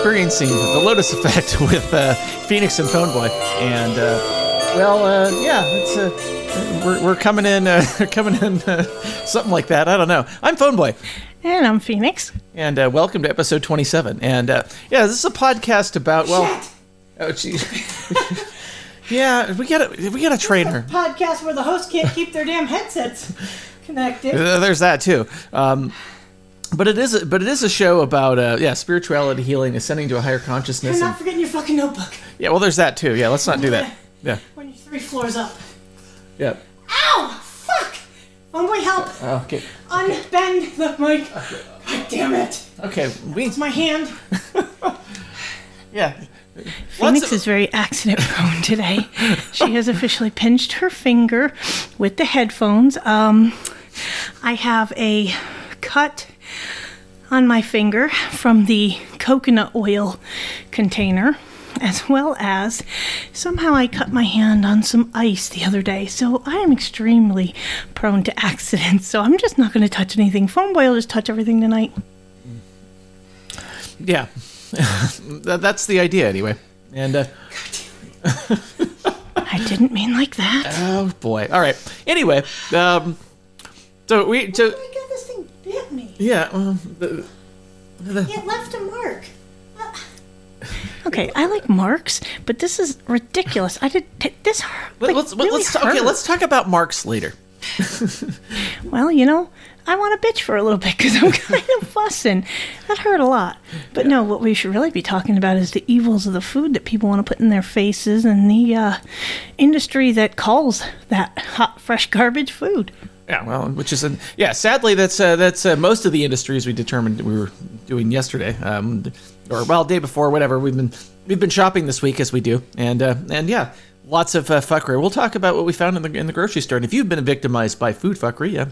are experiencing the Lotus effect with uh, Phoenix and Phoneboy, and uh, well, uh, yeah, it's uh, we're, we're coming in, uh, coming in, uh, something like that. I don't know. I'm Phoneboy, And I'm Phoenix. and uh, welcome to episode 27. And uh, yeah, this is a podcast about well, oh geez, yeah, we got to we got to train her. Podcast where the host can't keep their damn headsets connected. There's that too. Um, but it is, a, but it is a show about uh, yeah, spirituality, healing, ascending to a higher consciousness. And And, not forgetting your fucking notebook yeah, well, there's that too. Yeah, let's not do that. Yeah, when you're three floors up. yeah. Ow! Fuck! Homeboy, help! Okay, Unbend the mic. God damn it! okay. We It's my hand. yeah. Phoenix Lots is very accident prone today. she has officially pinched her finger with the headphones. Um, I have a cut on my finger from the coconut oil container, as well as somehow I cut my hand on some ice the other day. So I am extremely prone to accidents. So I'm just not going to touch anything. Phoneboy will just touch everything tonight. Yeah, that's the idea anyway. And uh, I didn't mean like that. oh boy. All right. Anyway, um, so we so Oh my god, this thing bit me. yeah. Um, the, It left a mark. Okay, I like marks, but this is ridiculous. I did t- this. hurt- let, Like, let's really let's okay. Let's talk about marks later. Well, you know, I want to bitch for a little bit because I'm kind of fussing. That hurt a lot. But no, what we should really be talking about is the evils of the food that people want to put in their faces and the uh, industry that calls that hot, fresh garbage food. Yeah, well, which is an, yeah. Sadly, that's uh, that's uh, most of the industries we determined we were doing yesterday, um, or well, day before, whatever. We've been we've been shopping this week as we do, and uh, and yeah, lots of uh, fuckery. We'll talk about what we found in the in the grocery store, and if you've been victimized by food fuckery, yeah.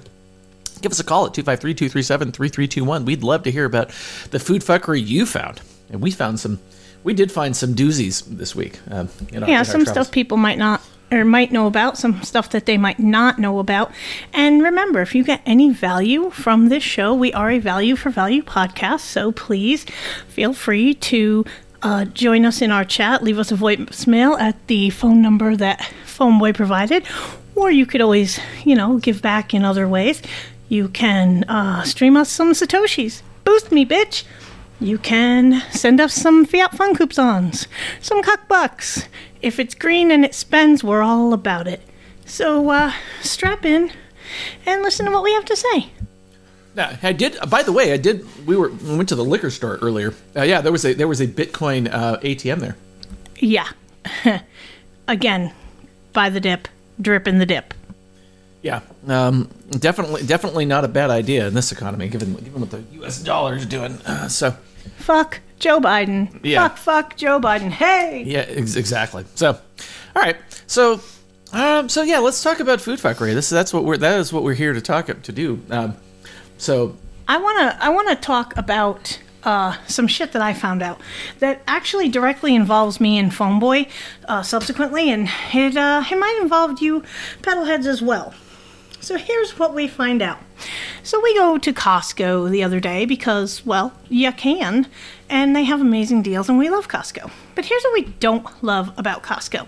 Give us a call at 253-237-3321. We'd love to hear about the food fuckery you found. And we found some, we did find some doozies this week. Um, in our- in Yeah, our some travels. stuff people might not or might know about, some stuff that they might not know about. And remember, if you get any value from this show, we are a value for value podcast. So please feel free to uh, join us in our chat. Leave us a voicemail at the phone number that Phoneboy provided. Or you could always, you know, give back in other ways. You can uh, stream us some Satoshis. Boost me, bitch! You can send us some Fiat Fun coupons, some cuckbucks. If it's green and it spends, we're all about it. So uh, strap in and listen to what we have to say. Yeah, I did. By the way, I did. We were we went to the liquor store earlier. Uh, yeah, there was a there was a Bitcoin uh, ATM there. Yeah. Again, buy the dip, drip in the dip. Yeah, um, definitely definitely not a bad idea in this economy, given given what the U.S. dollar is doing. Uh, so Fuck Joe Biden. Yeah. Fuck, fuck Joe Biden. Hey! yeah, ex- exactly. So, all right. So, um, so yeah, let's talk about food fuckery. This that's what we're that is what we're here to talk to do. Um, so I wanna I wanna talk about uh, some shit that I found out that actually directly involves me and Phoneboy uh, subsequently, and it uh, it might involve you pedalheads as well. So here's what we find out. So we go to Costco the other day because, well, you can, and they have amazing deals, and we love Costco. But here's what we don't love about Costco.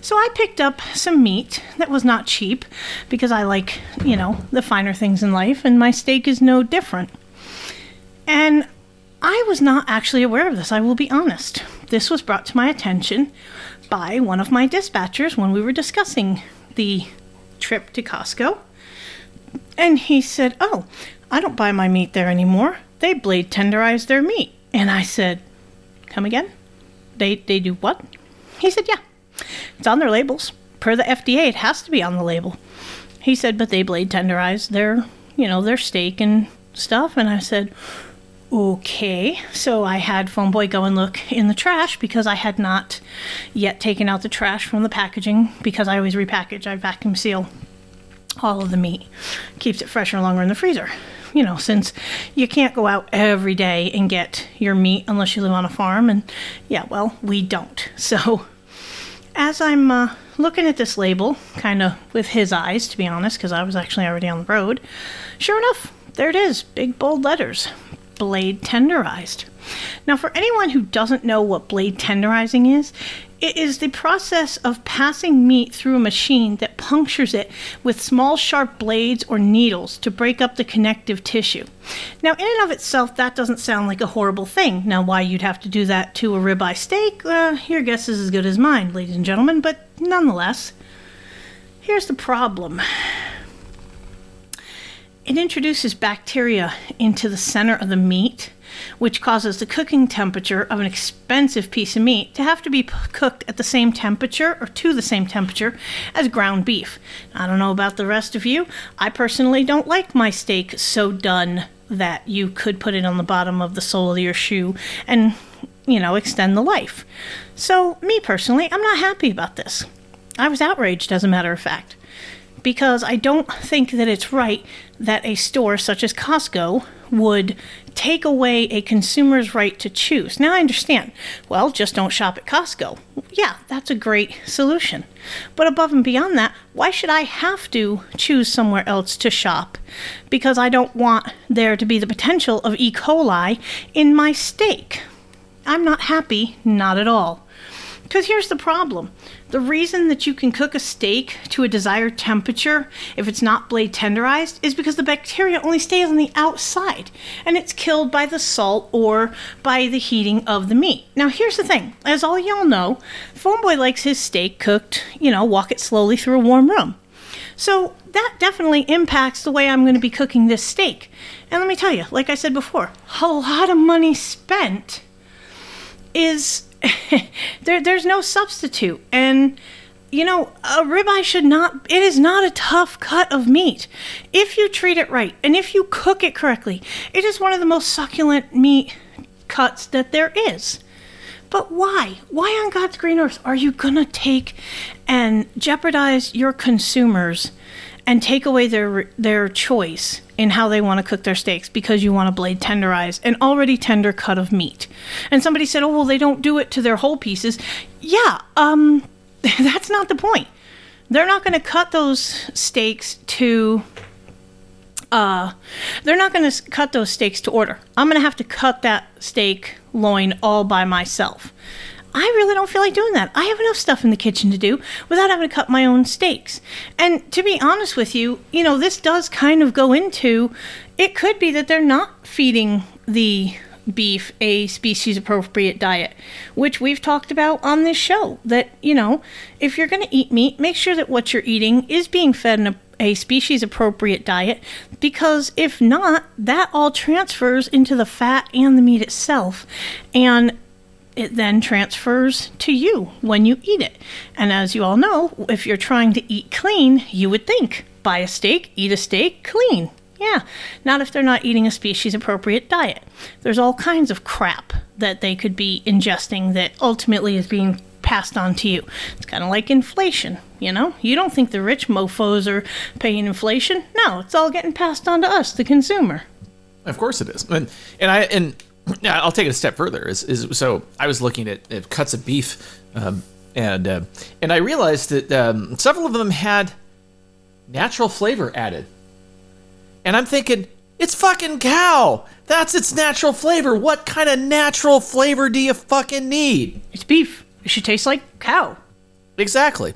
So I picked up some meat that was not cheap because I like, you know, the finer things in life, and my steak is no different. And I was not actually aware of this, I will be honest. This was brought to my attention by one of my dispatchers when we were discussing the trip to Costco. And he said, Oh, I don't buy my meat there anymore. They blade tenderize their meat. And I said, Come again? They, they do what? He said, Yeah, it's on their labels. Per the FDA, it has to be on the label. He said, But they blade tenderize their, you know, their steak and stuff. And I said, Okay, so I had Phoneboy go and look in the trash because I had not yet taken out the trash from the packaging because I always repackage. I vacuum seal all of the meat, keeps it fresher longer in the freezer. You know, since you can't go out every day and get your meat unless you live on a farm, and yeah, well, we don't. So, as I'm uh, looking at this label, kind of with his eyes, to be honest, because I was actually already on the road, sure enough, there it is, big bold letters blade tenderized. Now, for anyone who doesn't know what blade tenderizing is, it is the process of passing meat through a machine that punctures it with small sharp blades or needles to break up the connective tissue. Now, in and of itself, that doesn't sound like a horrible thing. Now, why you'd have to do that to a ribeye steak, uh, your guess is as good as mine, ladies and gentlemen, but nonetheless, here's the problem it introduces bacteria into the center of the meat, which causes the cooking temperature of an expensive piece of meat to have to be p- cooked at the same temperature or to the same temperature as ground beef. I don't know about the rest of you. I personally don't like my steak so done that you could put it on the bottom of the sole of your shoe and, you know, extend the life. So, me personally, I'm not happy about this. I was outraged, as a matter of fact because I don't think that it's right that a store such as Costco would take away a consumer's right to choose. Now I understand. Well, just don't shop at Costco. Yeah, that's a great solution. But above and beyond that, why should I have to choose somewhere else to shop? Because I don't want there to be the potential of E. coli in my steak. I'm not happy, not at all. Because here's the problem the reason that you can cook a steak to a desired temperature if it's not blade tenderized is because the bacteria only stays on the outside and it's killed by the salt or by the heating of the meat. Now, here's the thing as all y'all know, Phoneboy likes his steak cooked, you know, walk it slowly through a warm room. So that definitely impacts the way I'm going to be cooking this steak. And let me tell you, like I said before, a lot of money spent is there, there's no substitute. And, you know, a ribeye should not, it is not a tough cut of meat. If you treat it right and if you cook it correctly, it is one of the most succulent meat cuts that there is. But why? Why on God's green earth are you going to take and jeopardize your consumers and take away their their choice in how they want to cook their steaks because you want to blade tenderize an already tender cut of meat. And somebody said, "Oh, well, they don't do it to their whole pieces." Yeah, um that's not the point. They're not going to cut those steaks to uh they're not going to cut those steaks to order. I'm going to have to cut that steak loin all by myself. I really don't feel like doing that. I have enough stuff in the kitchen to do without having to cut my own steaks. And to be honest with you, you know, this does kind of go into it could be that they're not feeding the beef a species appropriate diet, which we've talked about on this show. That, you know, if you're going to eat meat, make sure that what you're eating is being fed a, a species appropriate diet, because if not, that all transfers into the fat and the meat itself. And it then transfers to you when you eat it. And as you all know, if you're trying to eat clean, you would think buy a steak, eat a steak clean. Yeah, not if they're not eating a species appropriate diet. There's all kinds of crap that they could be ingesting that ultimately is being passed on to you. It's kind of like inflation, you know? You don't think the rich mofos are paying inflation? No, it's all getting passed on to us, the consumer. Of course it is. And and I and yeah, I'll take it a step further. Is, is so I was looking at, at cuts of beef, um, and uh, and I realized that um, several of them had natural flavor added, and I'm thinking it's fucking cow. That's its natural flavor. What kind of natural flavor do you fucking need? It's beef. It should taste like cow. Exactly.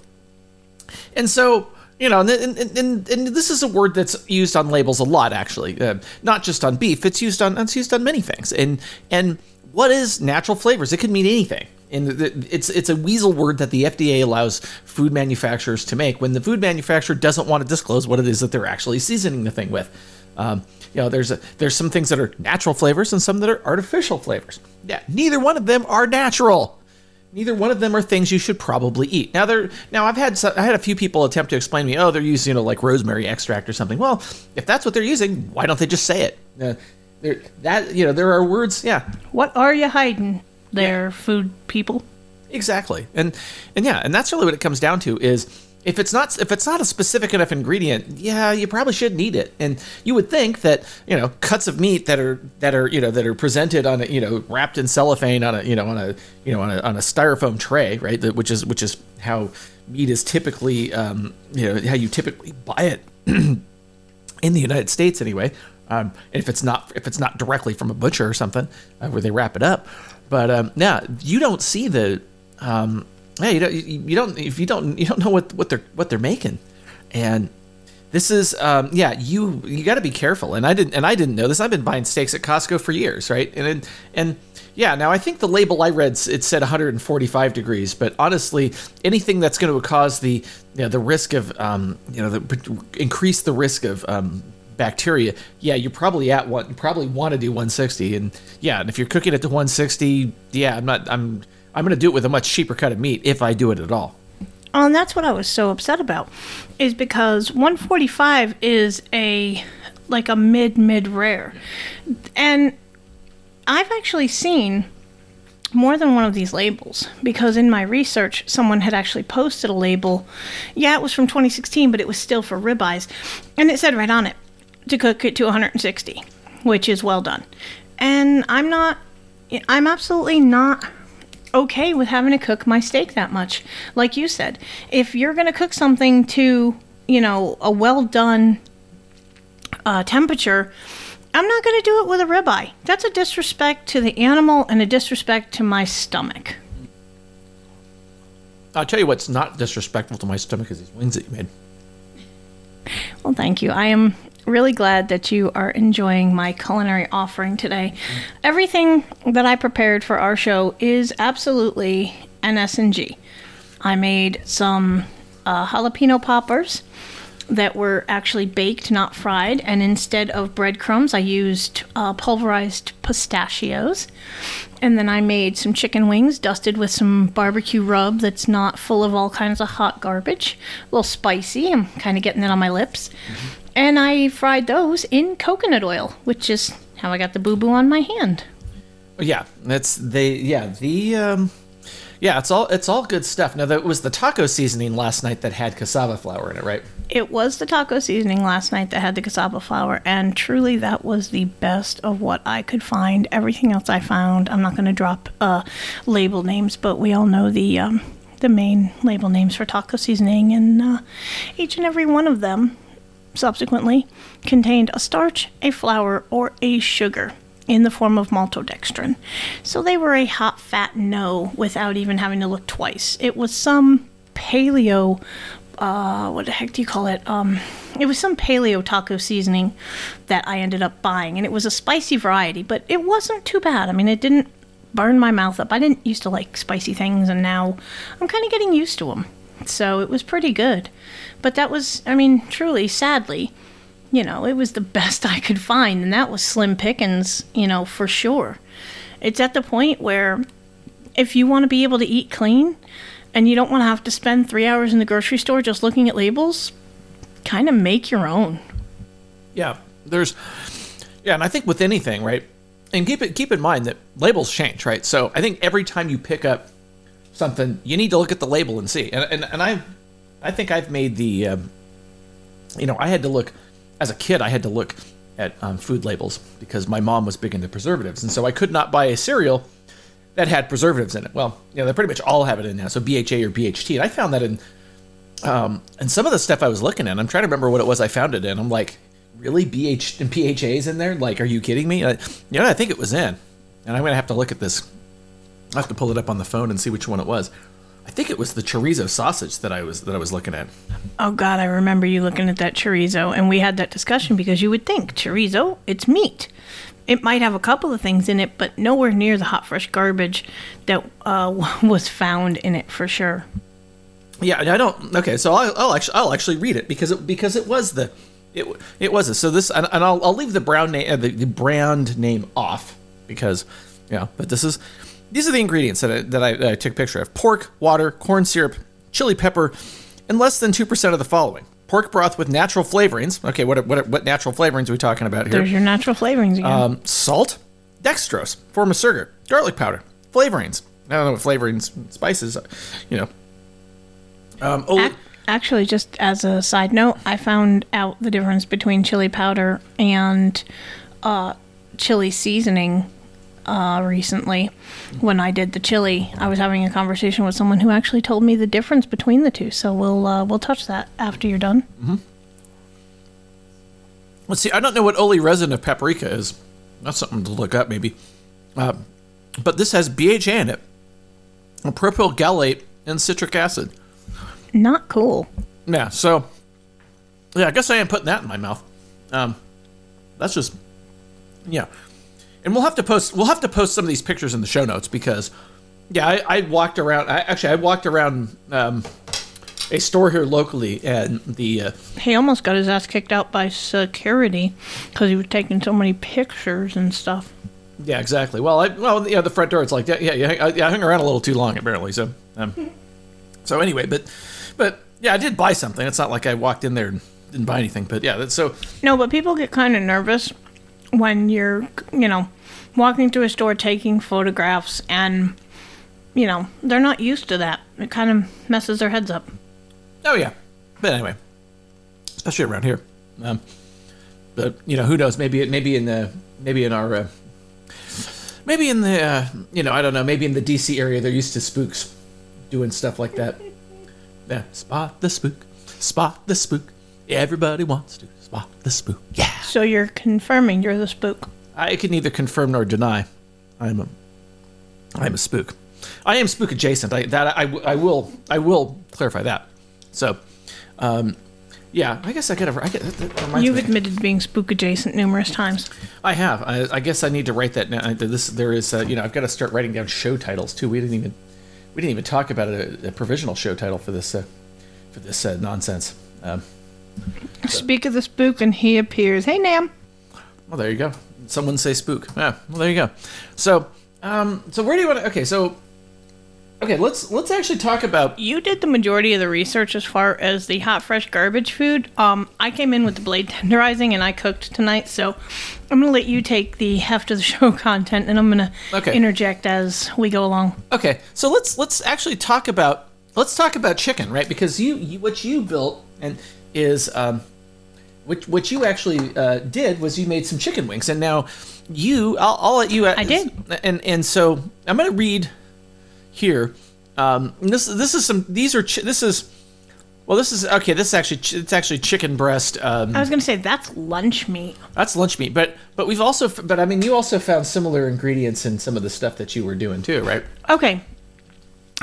And so you know, and, and, and, and, this is a word that's used on labels a lot, actually. Uh, not just on beef; it's used on it's used on many things. And and what is natural flavors? It could mean anything. And it's it's a weasel word that the FDA allows food manufacturers to make when the food manufacturer doesn't want to disclose what it is that they're actually seasoning the thing with. Um, you know, there's a, there's some things that are natural flavors and some that are artificial flavors. Yeah, neither one of them are natural. Neither one of them are things you should probably eat. Now, there. Now, I've had some, I had a few people attempt to explain to me, oh, they're using you know like rosemary extract or something. Well, if that's what they're using, why don't they just say it? Uh, there, that you know, there are words. Yeah. What are you hiding, there, yeah. food people? Exactly, and and yeah, and that's really what it comes down to is if it's not if it's not a specific enough ingredient, yeah, you probably shouldn't eat it. And you would think that you know cuts of meat that are that are you know that are presented on a you know wrapped in cellophane on a you know on a you know on a, on a styrofoam tray, right? Which is which is how meat is typically um, you know how you typically buy it in the United States anyway. Um, if it's not if it's not directly from a butcher or something uh, where they wrap it up, but um, yeah, you don't see the um, yeah you don't you don't if you don't you don't know what what they're what they're making, and this is um, yeah you you got to be careful. And I didn't and I didn't know this. I've been buying steaks at Costco for years right? And and yeah now I think the label I read it said 145 degrees. But honestly anything that's going to cause the you know, the risk of um, you know the, increase the risk of um, bacteria, yeah, you're probably at what you probably want to do 160, and yeah, and if you're cooking it to 160, yeah, I'm not, I'm, I'm going to do it with a much cheaper cut of meat if I do it at all. Oh, and that's what I was so upset about, is because 145 is a like a mid mid rare, and I've actually seen more than one of these labels because in my research someone had actually posted a label yeah it was from 2016 but it was still for ribeyes and it said right on it to cook it to 160, which is well done. And I'm not, I'm absolutely not okay with having to cook my steak that much. Like you said, if you're going to cook something to, you know, a well done uh, temperature, I'm not going to do it with a ribeye. That's a disrespect to the animal and a disrespect to my stomach. I'll tell you what's not disrespectful to my stomach is these wings that you made. Well, thank you. I am really glad that you are enjoying my culinary offering today. Everything that I prepared for our show is absolutely an S&G. I made some uh, jalapeno poppers that were actually baked, not fried, and instead of breadcrumbs, I used uh, pulverized pistachios. And then I made some chicken wings dusted with some barbecue rub that's not full of all kinds of hot garbage. A little spicy. I'm kind of getting it on my lips. Mm-hmm and I fried those in coconut oil, which is how I got the boo boo on my hand. Yeah, that's they. Yeah, the um, yeah, it's all it's all good stuff. Now that was the taco seasoning last night that had cassava flour in it, right? It was the taco seasoning last night that had the cassava flour, and truly that was the best of what I could find. Everything else I found, I'm not going to drop uh, label names, but we all know the um, the main label names for taco seasoning, and uh, each and every one of them subsequently contained a starch, a flour, or a sugar in the form of maltodextrin. So they were a hot fat no without even having to look twice. It was some paleo uh, what the heck do you call it? Um, it was some paleo taco seasoning that I ended up buying, and it was a spicy variety, but it wasn't too bad. I mean, it didn't burn my mouth up. I didn't used to like spicy things, and now I'm kind of getting used to them. So it was pretty good. But that was, I mean, truly, sadly, you know, it was the best I could find, and that was slim pickings, you know, for sure. It's at the point where if you want to be able to eat clean and you don't want to have to spend three hours in the grocery store just looking at labels, kind of make your own. Yeah, there's, yeah, and I think with anything, right? And keep it keep in mind that labels change, right? So I think every time you pick up something, you need to look at the label and see. And and, and I I think I've made the, um, you know, I had to look, as a kid, I had to look at um, food labels because my mom was big into preservatives. And so I could not buy a cereal that had preservatives in it. Well, you know, they pretty much all have it in now. So BHA or BHT. And I found that in, um, and some of the stuff I was looking at, I'm trying to remember what it was I found it in. I'm like, really? BH and PHA's in there? Like, are you kidding me? I, you know, I think it was in. And I'm to have to look at this. I have to pull it up on the phone and see which one it was. I think it was the chorizo sausage that I was that I was looking at. Oh God, I remember you looking at that chorizo, and we had that discussion because you would think chorizo, it's meat. It might have a couple of things in it, but nowhere near the hot fresh garbage that uh, was found in it for sure. Yeah, I don't. Okay, so I'll, I'll actually I'll actually read it because it because it was the it it was a, so this and, and I'll I'll leave the brown name uh, the, the brand name off because yeah, but this is these are the ingredients that I, that I, that I took a picture of pork, water, corn syrup, chili pepper, and less than 2% of the following pork broth with natural flavorings. Okay, what, what, what natural flavorings are we talking about here? There's your natural flavorings again. Um, salt, dextrose, form of sugar, garlic powder, flavorings. I don't know what flavorings, spices, you know. Um, oh, Actually, just as a side note, I found out the difference between chili powder and uh, chili seasoning uh, recently when I did the chili. I was having a conversation with someone who actually told me the difference between the two. So we'll uh, we'll touch that after you're done. Mm-hmm. let's see. I don't know what oleoresin of paprika is. That's something to look up, maybe. Uh, but this has BHA in it, propyl gallate, and citric acid. Not cool. Yeah. So, yeah, I guess I am putting that in my mouth. Um, that's just, yeah. And we'll have to post. We'll have to post some of these pictures in the show notes because, yeah, I, I walked around. I actually I walked around um, a store here locally, and the uh, He almost got his ass kicked out by security because he was taking so many pictures and stuff. Yeah, exactly. Well, I well yeah, the front door. It's like yeah, yeah, yeah. I, yeah, I hung around a little too long apparently. So, um, so anyway, but but yeah, I did buy something. It's not like I walked in there and didn't buy anything. But yeah, that's so. No, but people get kind of nervous when you're, you know, walking through a store taking photographs and, you know, they're not used to that. It kind of messes their heads up. Oh yeah, but anyway, especially around here. Um, but you know, who knows? Maybe it maybe in the maybe in our uh, maybe in the uh, you know I don't know. Maybe in the DC area they're used to spooks doing stuff like that. Yeah, spot the spook, spot the spook. Everybody wants to spot the spook. Yeah. So you're confirming you're the spook. I can neither confirm nor deny. I'm a, I'm a spook. I am spook adjacent. I that I, I will I will clarify that. So, um, yeah, I guess I could have. I that, that You've me. admitted being spook adjacent numerous times. I have. I, I guess I need to write that. Now. This there is. Uh, you know, I've got to start writing down show titles too. We didn't even we didn't even talk about a, a provisional show title for this uh, for this uh, nonsense. Um, Speak of the spook and he appears. Hey, Nam. well, there you go. Someone say spook. Yeah. Well, there you go. So, um, so where do you want to? Okay, so. Okay, let's let's actually talk about You did the majority of the research as far as the hot, fresh garbage food. Um, I came in with the blade tenderizing and I cooked tonight, so I'm gonna let you take the heft of the show content and I'm gonna Okay. interject as we go along. Okay, so let's let's actually talk about let's talk about chicken, right? Because you, you what you built and is um, what what you actually uh, did was you made some chicken wings, and now you I'll, I'll let you. I did. and and so I'm gonna read here. Um, this this is some these are chi- this is well this is okay this is actually ch- it's actually chicken breast um, I was gonna say that's lunch meat. that's lunch meat but but we've also f- but I mean you also found similar ingredients in some of the stuff that you were doing too right Okay.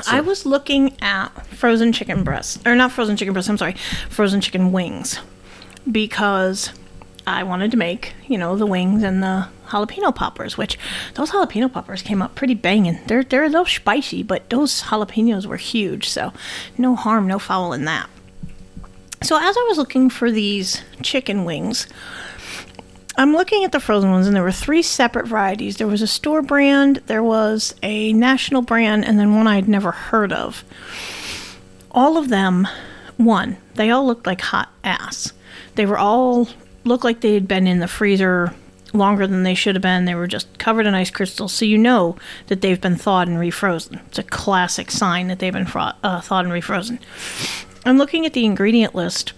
I was looking at frozen chicken breasts, or not frozen chicken breasts, I'm sorry, frozen chicken wings, because I wanted to make, you know, the wings and the jalapeno poppers, which those jalapeno poppers came up pretty banging. They're, they're a little spicy, but those jalapenos were huge, so no harm, no foul in that. So as I was looking for these chicken wings, I'm looking at the frozen ones, and there were three separate varieties. There was a store brand, there was a national brand, and then one I'd never heard of. All of them, one, they all looked like hot ass. They were all looked like they had been in the freezer longer than they should have been. They were just covered in ice crystals, so you know that they've been thawed and refrozen. It's a classic sign that they've been fro- uh, thawed and refrozen. I'm looking at the ingredient list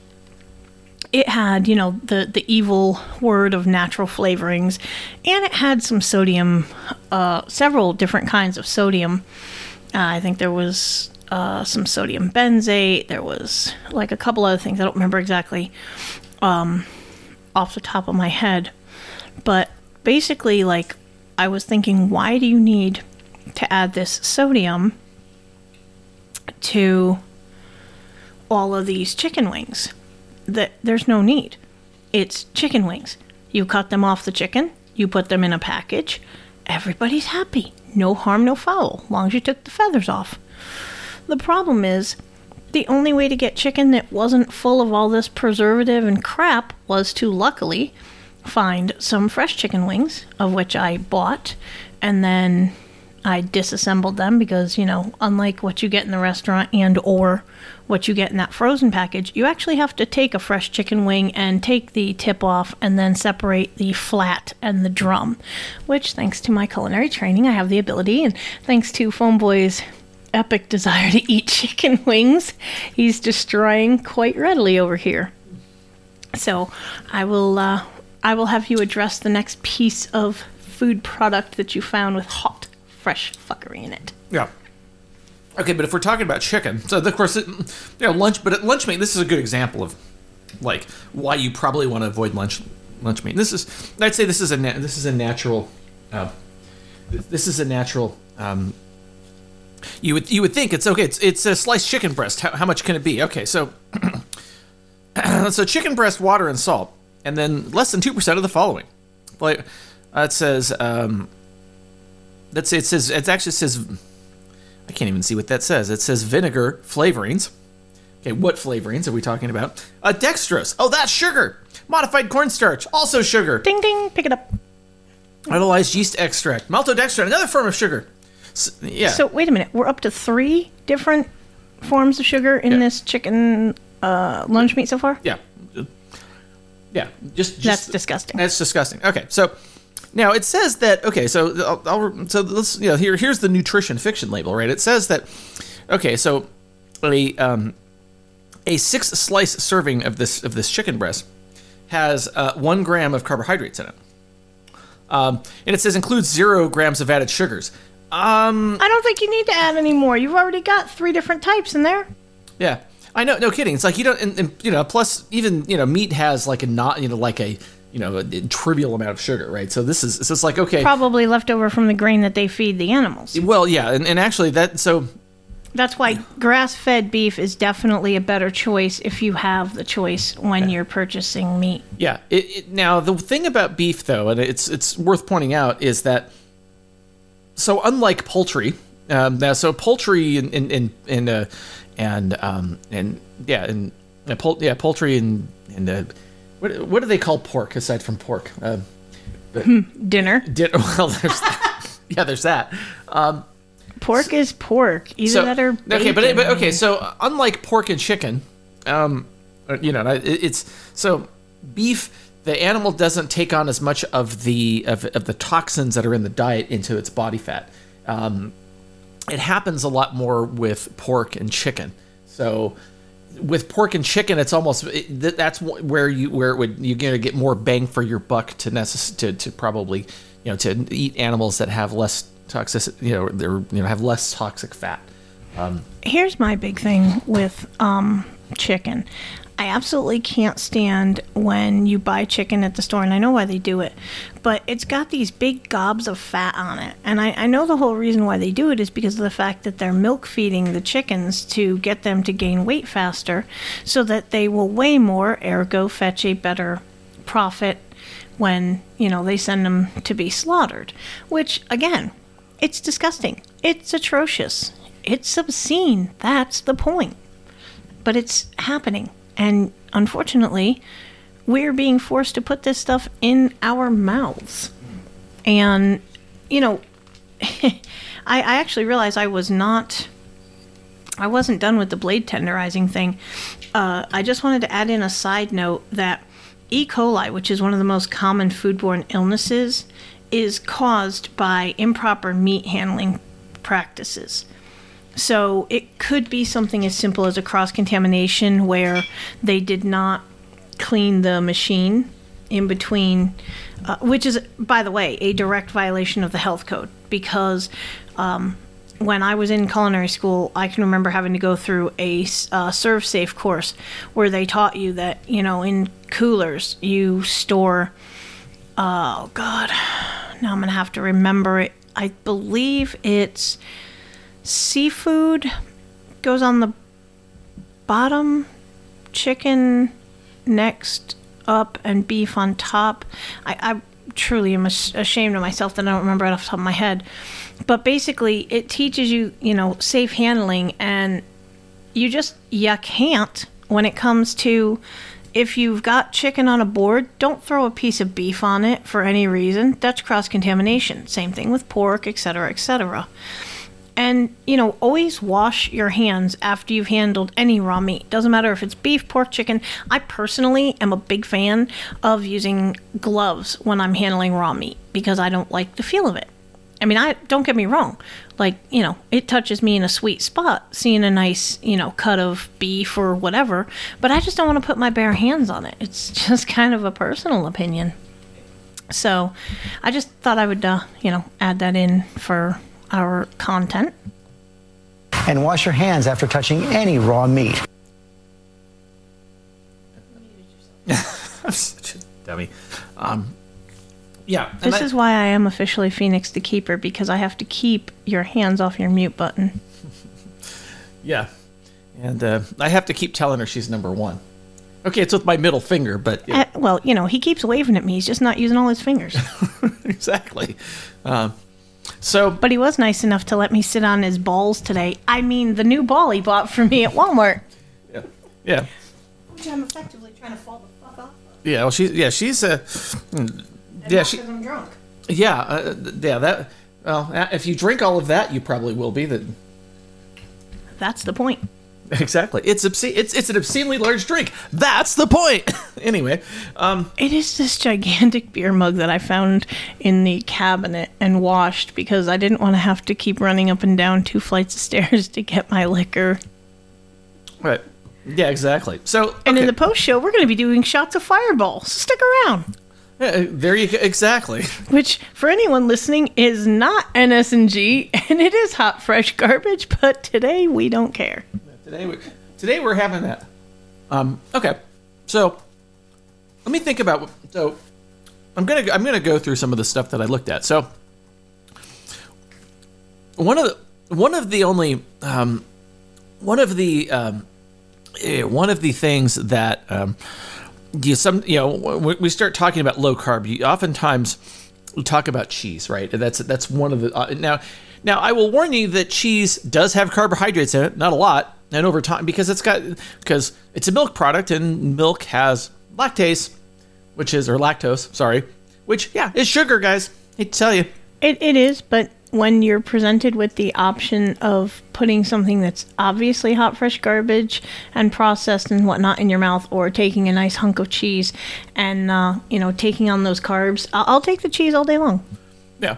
it had, you know, the the evil word of natural flavorings, and it had some sodium, uh, several different kinds of sodium. Uh, I think there was uh, some sodium benzoate. There was like a couple other things. I don't remember exactly um, off the top of my head, but basically, like I was thinking, why do you need to add this sodium to all of these chicken wings? that there's no need. It's chicken wings. You cut them off the chicken, you put them in a package, everybody's happy. No harm, no foul, long as you took the feathers off. The problem is, the only way to get chicken that wasn't full of all this preservative and crap was to luckily find some fresh chicken wings, of which I bought, and then I disassembled them because, you know, unlike what you get in the restaurant and or what you get in that frozen package, you actually have to take a fresh chicken wing and take the tip off and then separate the flat and the drum, which thanks to my culinary training, I have the ability. And thanks to Phoneboy's epic desire to eat chicken wings, he's destroying quite readily over here. So, I will uh, I will have you address the next piece of food product that you found with hot fresh fuckery in it. Yeah. Okay, but if we're talking about chicken, so of course, it, you know, lunch. But at lunch meat, this is a good example of like why you probably want to avoid lunch lunch meat. This is I'd say this is a na- this is a natural. Uh, this is a natural. Um, you would you would think it's okay. It's it's a sliced chicken breast. How, how much can it be? Okay, so so chicken breast, water, and salt, and then less than two percent of the following. Like uh, it says, um, let's say it says it actually says. I can't even see what that says. It says vinegar flavorings. Okay, what flavorings are we talking about? Uh, dextrose. Oh, that's sugar. Modified cornstarch, also sugar. Ding ding, pick it up. Autolyzed yeast extract, maltodextrin, another form of sugar. S yeah. So wait a minute, we're up to three different forms of sugar in Yeah. this chicken uh, lunch meat so far. yeah. Yeah. Just, just That's disgusting. That's disgusting. Okay, so now it says that. Okay, so I'll, I'll so let's you know here here's the nutrition fiction label, right? It says that. Okay, so a um, a six slice serving of this of this chicken breast has uh, one gram of carbohydrates in it, um, and it says includes zero grams of added sugars. Um, I don't think you need to add any more. You've already got three different types in there. Yeah, I know. No kidding. It's like you don't, and, and you know. Plus, even you know, meat has like a not, you know, like a you know, a, trivial amount of sugar, right? So this is so it's like okay. Probably left over from the grain that they feed the animals. well, yeah, and, and actually that so That's why grass fed beef is definitely a better choice if you have the choice when you're purchasing meat. yeah. It, it, now the thing about beef though, and it's it's worth pointing out is that so unlike poultry, um, now so poultry and and and and, uh, and um and yeah and uh, pol- yeah poultry and and uh, what what do they call pork aside from pork? Uh, Dinner. did well there's yeah there's that um Pork is pork. Either so that or okay but, but okay so unlike pork and chicken um you know it, it's so beef the animal doesn't take on as much of the of, of the toxins that are in the diet into its body fat um it happens a lot more with pork and chicken so with pork and chicken, it's almost it, that's where you where it would you're gonna get more bang for your buck to necess- to to probably you know to eat animals that have less toxic you know they're you know have less toxic fat. Here's my big thing with um, chicken. I absolutely can't stand when you buy chicken at the store, and I know why they do it, but it's got these big gobs of fat on it. And I, I know the whole reason why they do it is because of the fact that they're milk feeding the chickens to get them to gain weight faster so that they will weigh more, ergo, fetch a better profit when, you know, they send them to be slaughtered. Which, again, it's disgusting. It's atrocious. It's obscene. That's the point. But it's happening. And unfortunately, we're being forced to put this stuff in our mouths. And, you know, I, I actually realized I was not. I wasn't done with the blade tenderizing thing. Uh, I just wanted to add in a side note that E. coli, which is one of the most common foodborne illnesses, is caused by improper meat handling practices. So it could be something as simple as a cross contamination where they did not clean the machine in between, uh, which is, by the way, a direct violation of the health code because um, when I was in culinary school, I can remember having to go through a uh, ServSafe course where they taught you that, you know, in coolers you store, oh God, now I'm going to have to remember it. I believe it's seafood goes on the bottom, chicken next up, and beef on top. I, I truly am ashamed of myself that I don't remember it off the top of my head. But basically, it teaches you, you know, safe handling, and you just you can't when it comes to if you've got chicken on a board, don't throw a piece of beef on it for any reason. That's cross contamination. Same thing with pork, etc., etc. And, you know, always wash your hands after you've handled any raw meat. Doesn't matter if it's beef, pork, chicken. I personally am a big fan of using gloves when I'm handling raw meat because I don't like the feel of it. I mean, I don't get me wrong. Like, you know, it touches me in a sweet spot seeing a nice, you know, cut of beef or whatever, but I just don't want to put my bare hands on it. It's just kind of a personal opinion. So, I just thought I would, uh, you know, add that in for our content. And wash your hands after touching any raw meat. I'm such a dummy. Um, yeah. and This I- is why I am officially Phoenix the Keeper because I have to keep your hands off your mute button. Yeah. And uh, I have to keep telling her she's number one. Okay, it's with my middle finger, but yeah, Uh, well, you know, he keeps waving at me. He's just not using all his fingers. exactly. Um, so, but he was nice enough to let me sit on his balls today. I mean, the new ball he bought for me at Walmart. yeah, yeah, Which I'm effectively trying to fall the fuck off. yeah. Well, she's yeah, she's uh, mm, yeah, she, I'm drunk. yeah, uh, yeah. That well, uh, if you drink all of that, you probably will be. That That's the point. exactly. It's obscene. It's it's an obscenely large drink. That's the point. anyway, um, It is this gigantic beer mug that I found in the cabinet and washed because I didn't want to have to keep running up and down two flights of stairs to get my liquor. right. Yeah, exactly. So, And in the post show, we're going to be doing shots of Fireball. So stick around. Yeah, there you go. Exactly. Which, for anyone listening, is not NSNG, and it is hot, fresh garbage. But today we don't care. Today we today we're having that. Um, okay, so let me think about. So I'm gonna I'm gonna go through some of the stuff that I looked at. So one of the one of the only um, one of the um, eh, one of the things that um, you some you know when we start talking about low carb, you oftentimes we talk about cheese, right? That's that's one of the uh, now. Now I will warn you that cheese does have carbohydrates in it, not a lot, and over time because it's got because it's a milk product and milk has lactase, which is or lactose, sorry, which yeah is sugar, guys. I tell you. It, it is, but when you're presented with the option of putting something that's obviously hot, fresh garbage and processed and whatnot in your mouth, or taking a nice hunk of cheese and, uh, you know, taking on those carbs, I'll, I'll take the cheese all day long. Yeah,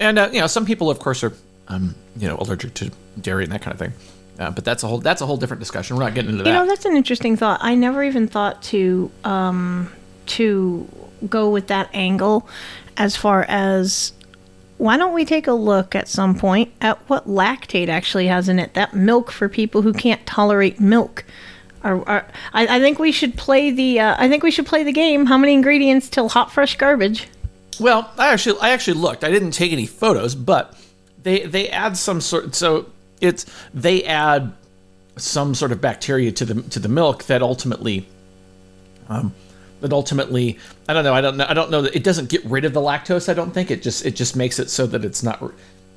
and uh, you know, some people, of course, are um, you know allergic to dairy and that kind of thing. Uh, but that's a whole that's a whole different discussion. We're not getting into that. You know, that's an interesting thought. I never even thought to um, to go with that angle as far as why don't we take a look at some point at what Lactaid actually has in it? That milk for people who can't tolerate milk. Or, or, I, I think we should play the. Uh, I think we should play the game. How many ingredients till hot fresh garbage? Well, I actually I actually looked. I didn't take any photos, but they they add some sort. So it's they add some sort of bacteria to the to the milk that ultimately, um, that ultimately I don't know. I don't know. I don't know that it doesn't get rid of the lactose. I don't think it just it just makes it so that it's not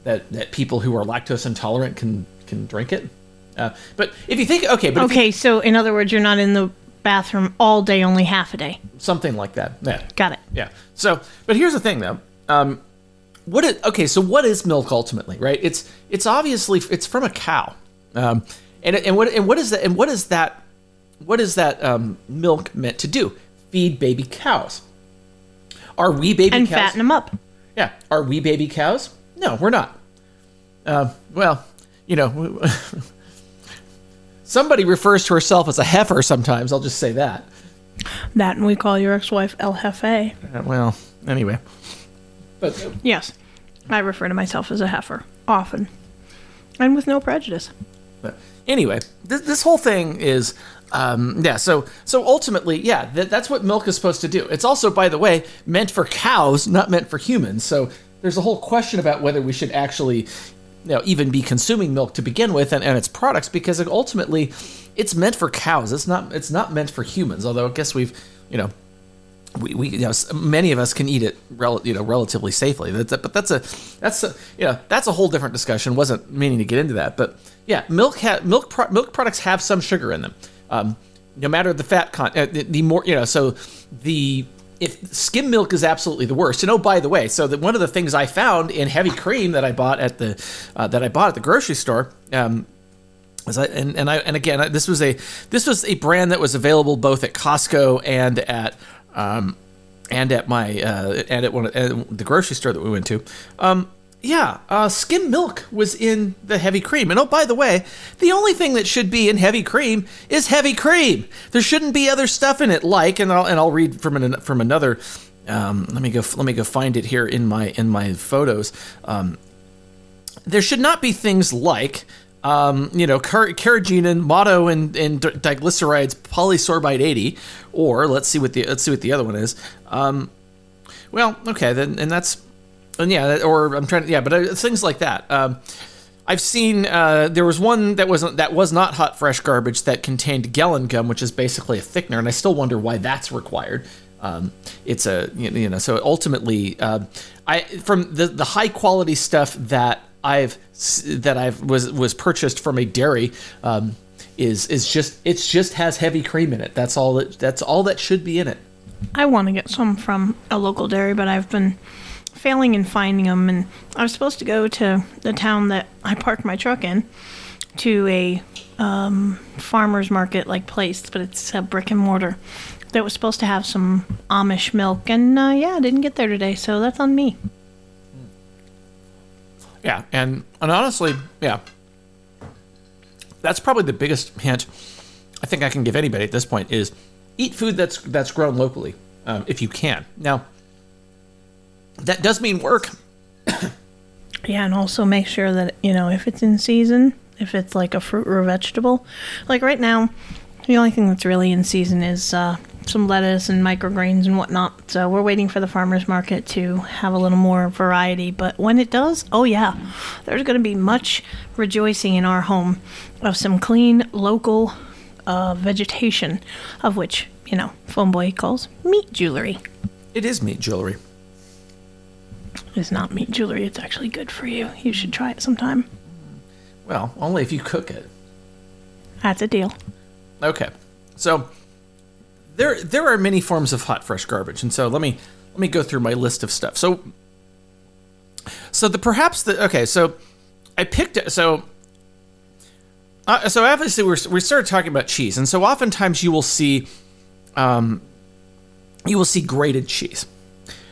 that that people who are lactose intolerant can can drink it. Uh, but if you think okay, but if you- Okay, so in other words, you're not in the bathroom all day, only half a day. something like that. Yeah. Got it. Yeah. So, but here's the thing, though. Um, what is okay? So, what is milk ultimately? Right? It's it's obviously it's from a cow. Um, and and what and what is that? And what is that? What is that um, milk meant to do? Feed baby cows. Are we baby And cows? fatten them up. Yeah. Are we baby cows? No, we're not. Uh, well, you know, somebody refers to herself as a heifer sometimes. I'll just say that. That and we call your ex-wife El Jefe. Uh, well, anyway. But uh, Yes, I refer to myself as a heifer often, and with no prejudice. But anyway, this, this whole thing is, um, yeah. So so ultimately, yeah, th- that's what milk is supposed to do. It's also, by the way, meant for cows, not meant for humans. So there's a whole question about whether we should actually, you know, even be consuming milk to begin with and, and its products because ultimately, it's meant for cows. It's not it's not meant for humans. Although I guess we've, you know. We, we you know many of us can eat it rel, you know relatively safely. That's a, but that's a that's a you know that's a whole different discussion. Wasn't meaning to get into that but yeah milk ha- milk pro- milk products have some sugar in them. Um, no matter the fat con uh, the, the more you know so the if skim milk is absolutely the worst and oh by the way so one of the things I found in heavy cream that I bought at the uh, that I bought at the grocery store um, as I, and, and I and again this was a this was a brand that was available both at Costco and at um, and at my uh, and at one at the grocery store that we went to. Um, yeah, uh, skim milk was in the heavy cream. And oh, by the way, the only thing that should be in heavy cream is heavy cream. There shouldn't be other stuff in it, like and I'll and I'll read from an, from another. Um, let me go. Let me go find it here in my in my photos. Um, there should not be things like um, you know, car- carrageenan, mono, and, and diglycerides, polysorbate 80, or let's see what the let's see what the other one is. Um, Well, okay, then, and that's, and yeah, or I'm trying to, yeah, but uh, things like that. Um, I've seen uh, there was one that wasn't that was not hot fresh garbage that contained Gellan gum, which is basically a thickener, and I still wonder why that's required. Um, it's a you know so ultimately uh, I from the the high quality stuff that I've that I've was was purchased from a dairy um, is is just it's just has heavy cream in it. That's all that that's all that should be in it. I want to get some from a local dairy, but I've been failing in finding them. And I was supposed to go to the town that I parked my truck in to a um, farmer's market like place, but it's a brick and mortar that was supposed to have some Amish milk. And uh, yeah, I didn't get there today, so that's on me. Yeah, and and honestly, yeah, that's probably the biggest hint I think I can give anybody at this point is eat food that's that's grown locally um, if you can. Now, that does mean work. Yeah, and also make sure that, you know, if it's in season, if it's like a fruit or a vegetable. Like right now, the only thing that's really in season is uh, some lettuce and microgreens and whatnot. So we're waiting for the farmer's market to have a little more variety. But when it does, oh yeah, there's going to be much rejoicing in our home of some clean local uh, vegetation, of which, you know, Phoneboy calls meat jewelry. It is meat jewelry. It's not meat jewelry, it's actually good for you. You should try it sometime. Well, only if you cook it. That's a deal. Okay, so there there are many forms of hot fresh garbage, and so let me let me go through my list of stuff. So so the perhaps the okay, so I picked. So uh, so obviously we're, we started talking about cheese, and so oftentimes you will see um you will see grated cheese.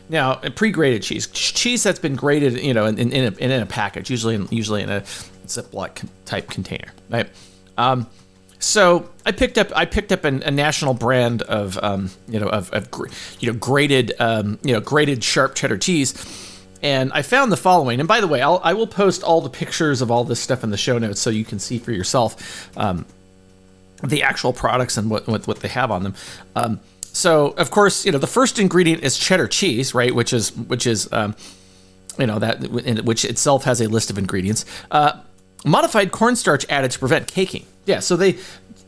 Now, pre-grated cheese, cheese that's been grated, you know, in, in, in, a, in a package, usually in, usually in a Ziploc type container, right? Um, so I picked up I picked up an, a national brand of um, you know of, of you know grated um, you know grated sharp cheddar cheese, and I found the following. And by the way, I'll, I will post all the pictures of all this stuff in the show notes so you can see for yourself um, the actual products and what, what, what they have on them. Um, so of course, you know the first ingredient is cheddar cheese, right? Which is which is um, you know that which itself has a list of ingredients. Uh, modified cornstarch added to prevent caking. Yeah, so they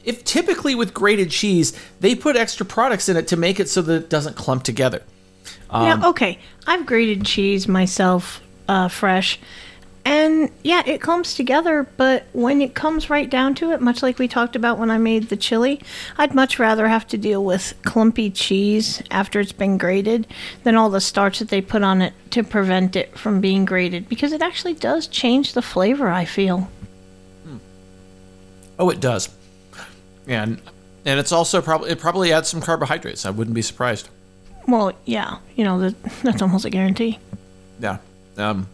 if typically with grated cheese they put extra products in it to make it so that it doesn't clump together. Um, yeah, okay. I've grated cheese myself, uh, fresh, and yeah, it comes together, but when it comes right down to it, much like we talked about when I made the chili, I'd much rather have to deal with clumpy cheese after it's been grated than all the starch that they put on it to prevent it from being grated because it actually does change the flavor, I feel. Oh, it does. And and it's also probably it probably adds some carbohydrates. I wouldn't be surprised. Well, yeah, you know, that, that's almost a guarantee. Yeah. Um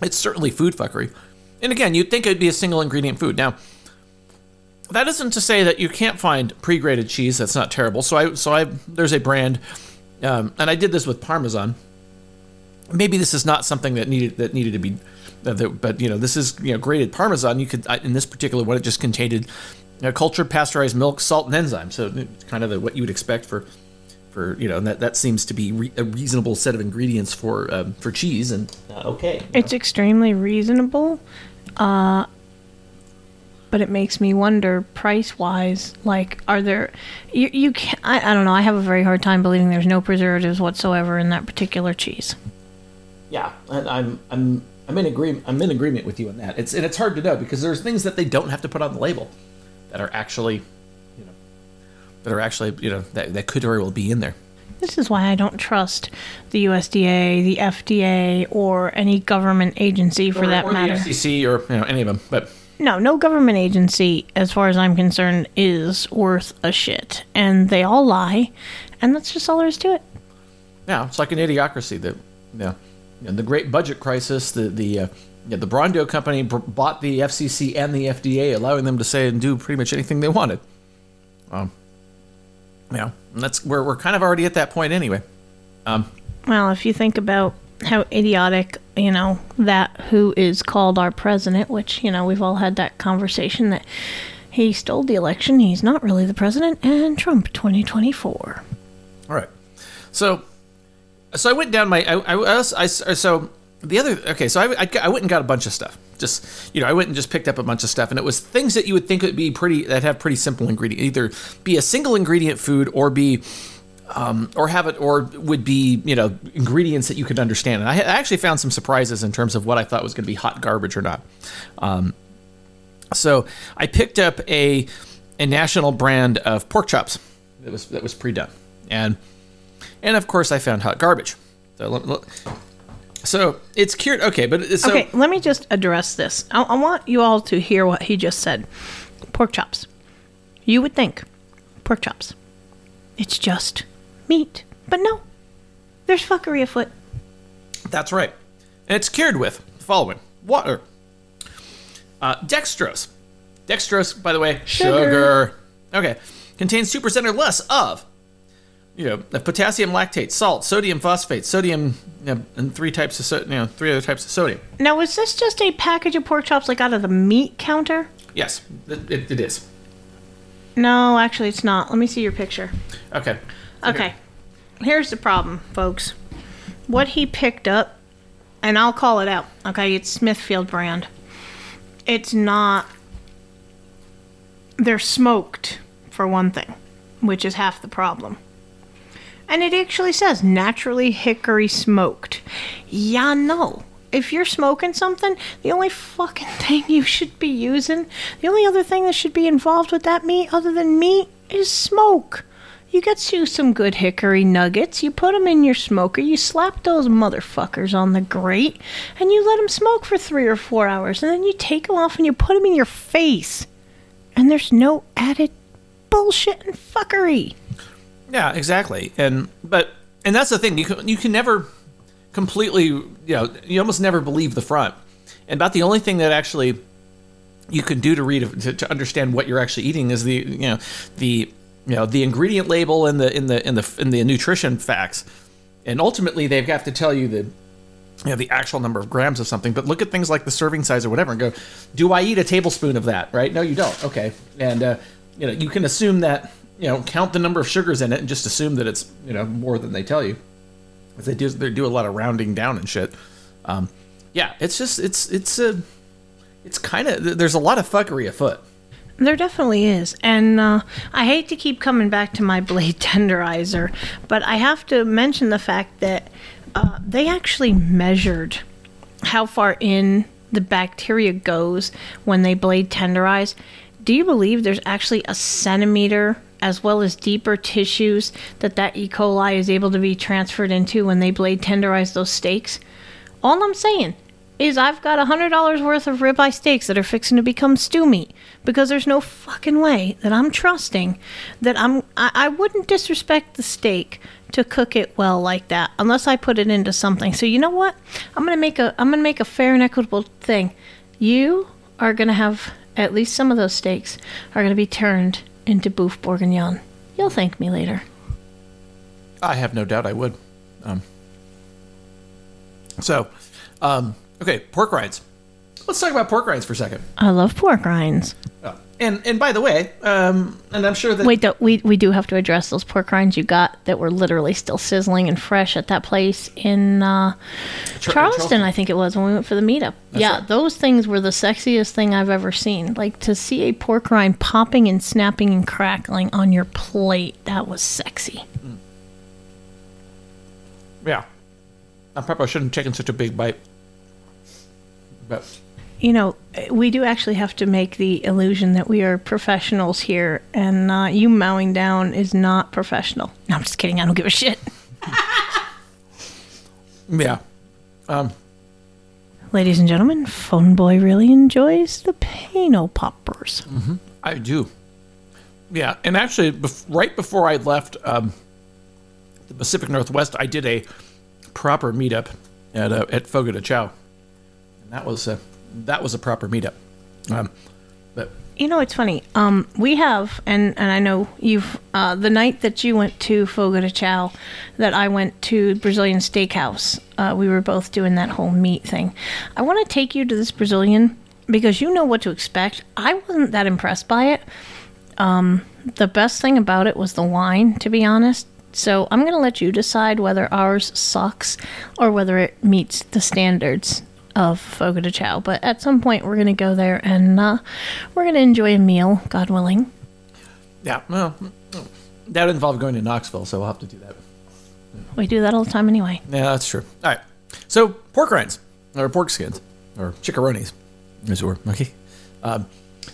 it's certainly food fuckery. And again, you'd think it'd be a single ingredient food. Now, that isn't to say that you can't find pre-grated cheese that's not terrible. So I, so I, there's a brand, um, and I did this with Parmesan. Maybe this is not something that needed that needed to be, but you know, this is you know grated Parmesan. You could in this particular one, it just contained you know, cultured pasteurized milk, salt, and enzymes. So it's kind of the, what you would expect for for you know and that that seems to be re- a reasonable set of ingredients for um, for cheese and uh, okay it's know. extremely reasonable uh but it makes me wonder price wise like are there you, you can I, I don't know i have a very hard time believing there's no preservatives whatsoever in that particular cheese yeah and i'm i'm i'm in agreement i'm in agreement with you on that it's and it's hard to know because there's things that they don't have to put on the label that are actually you know, that are actually you know that, that could very well be in there. This is why I don't trust the USDA, the FDA, or any government agency for or, that or matter. The FCC or you know any of them, but no, no government agency, as far as I'm concerned, is worth a shit, and they all lie, and that's just all there is to it. Yeah, it's like an idiocracy. That yeah, and the great budget crisis, the the uh, yeah, the Brawndo company bought the FCC and the FDA, allowing them to say and do pretty much anything they wanted. Um, yeah, that's we're we're kind of already at that point anyway. Um, well, if you think about how idiotic, you know, that who is called our president, which you know we've all had that conversation that he stole the election, he's not really the president, and Trump 2024. All right, so so I went down my I, I, was- I so the other okay so I, I, I went and got a bunch of stuff. Just you know I went and just picked up a bunch of stuff and it was things that you would think would be pretty that have pretty simple ingredient either be a single ingredient food or be um, or have it or would be you know ingredients that you could understand. And I, I actually found some surprises in terms of what I thought was going to be hot garbage or not. Um, so I picked up a a national brand of pork chops that was that was pre-done. And and of course I found hot garbage. So, so it's cured. Okay, but it's- so okay, let me just address this. I, I want you all to hear what he just said. Pork chops. You would think pork chops. It's just meat, but no. There's fuckery afoot. that's right, and it's cured with the following water, uh, dextrose. Dextrose, by the way, sugar. Sugar. Okay, contains two percent or less of you uh, know potassium lactate, salt, sodium phosphate, sodium, you know, and three types of so, you know three other types of sodium. Now, is this just a package of pork chops like out of the meat counter? Yes, it, it, it is. No, actually, it's not. Let me see your picture. Okay. Okay. Here's the problem, folks. What he picked up, and I'll call it out, okay? It's Smithfield brand. It's not. They're smoked, for one thing, which is half the problem. And it actually says naturally hickory smoked. Yeah, no. If you're smoking something, the only fucking thing you should be using, the only other thing that should be involved with that meat other than meat is smoke. You get you some good hickory nuggets, you put them in your smoker, you slap those motherfuckers on the grate, and you let them smoke for three or four hours, and then you take them off and you put them in your face. And there's no added bullshit and fuckery. Yeah, exactly. And but and that's the thing. You can you can never completely you know you almost never believe the front. And about the only thing that actually you can do to read to, to understand what you're actually eating is the you know the you know the ingredient label and the in the in the in the nutrition facts. And ultimately, they have got to tell you the you know the actual number of grams of something. But look at things like the serving size or whatever, and go, do I eat a tablespoon of that? Right? No, you don't. Okay, and uh, you know you can assume that you know count the number of sugars in it and just assume that it's you know more than they tell you. they do they do a lot of rounding down and shit. Um, yeah, it's just it's it's a it's kind of there's a lot of fuckery afoot. There definitely is. And uh, I hate to keep coming back to my blade tenderizer, but I have to mention the fact that uh, they actually measured how far in the bacteria goes when they blade tenderize. Do you believe there's actually a centimeter as well as deeper tissues that that E. coli is able to be transferred into when they blade tenderize those steaks? All I'm saying is I've got a hundred dollars worth of ribeye steaks that are fixing to become stew meat because there's no fucking way that I'm trusting that I'm I, I wouldn't disrespect the steak to cook it well like that unless I put it into something. So you know what? I'm gonna make a I'm gonna make a fair and equitable thing. You are gonna have at least some of those steaks are gonna be turned into boeuf bourguignon. You'll thank me later. I have no doubt I would. Um, so, um, okay, pork rinds. Let's talk about pork rinds for a second. I love pork rinds. Oh, and and by the way, um, and I'm sure that Wait, though, we we do have to address those pork rinds you got that were literally still sizzling and fresh at that place in uh, Char- Charleston, I think it was when we went for the meetup. yeah, right. those things were the sexiest thing I've ever seen. Like to see a pork rind popping and snapping and crackling on your plate, that was sexy. yeah, I probably shouldn't have taken such a big bite. But You know, we do actually have to make the illusion that we are professionals here, and uh, you mowing down is not professional. No, I'm just kidding. I don't give a shit. yeah, um, Ladies and gentlemen, Phoneboy really enjoys the Pano Poppers. I do. Yeah, and actually, bef- right before I left um, the Pacific Northwest, I did a proper meetup at uh, at Fogo de Chao, and that was a that was a proper meetup. Um, but You know, it's funny. Um, we have, and and I know you've. Uh, the night that you went to Fogo de Chao, that I went to Brazilian Steakhouse. Uh, we were both doing that whole meat thing. I want to take you to this Brazilian because you know what to expect. I wasn't that impressed by it. Um, the best thing about it was the wine, to be honest. So I'm going to let you decide whether ours sucks or whether it meets the standards of Fogo de Chao. But at some point, we're going to go there and uh, we're going to enjoy a meal, God willing. Yeah, well, that would involve going to Knoxville, so we'll have to do that. We do that all the time anyway. Yeah, that's true. All right. So pork rinds or pork skins or chickaroonies, as it were. Okay. Um,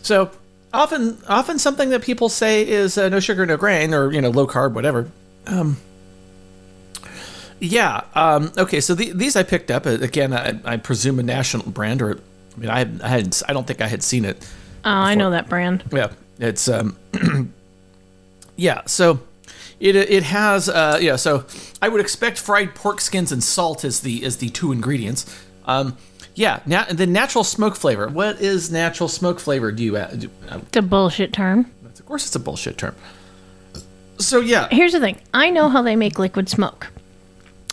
so often, often something that people say is uh, no sugar, no grain, or you know, low carb, whatever. Um, yeah. Um, okay. So the, these I picked up uh, again. I, I presume a national brand, or I mean, I, I hadn't. I don't think I had seen it. Oh, I know that brand. Yeah, it's um, yeah. So it it has uh, yeah. So I would expect fried pork skins and salt as the as the two ingredients. Um, yeah. Now the natural smoke flavor. What is natural smoke flavor? Do you? Uh, do, uh, It's a bullshit term. of course, it's a bullshit term. So yeah, Here's the thing I know how they make liquid smoke.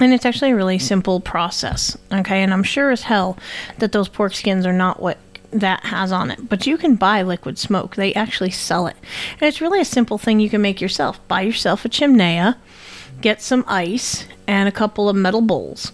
And it's actually a really simple process. Okay. And I'm sure as hell that those pork skins are not what that has on it. But you can buy liquid smoke. They actually sell it. And it's really a simple thing you can make yourself. Buy yourself a chimney, get some ice, and a couple of metal bowls.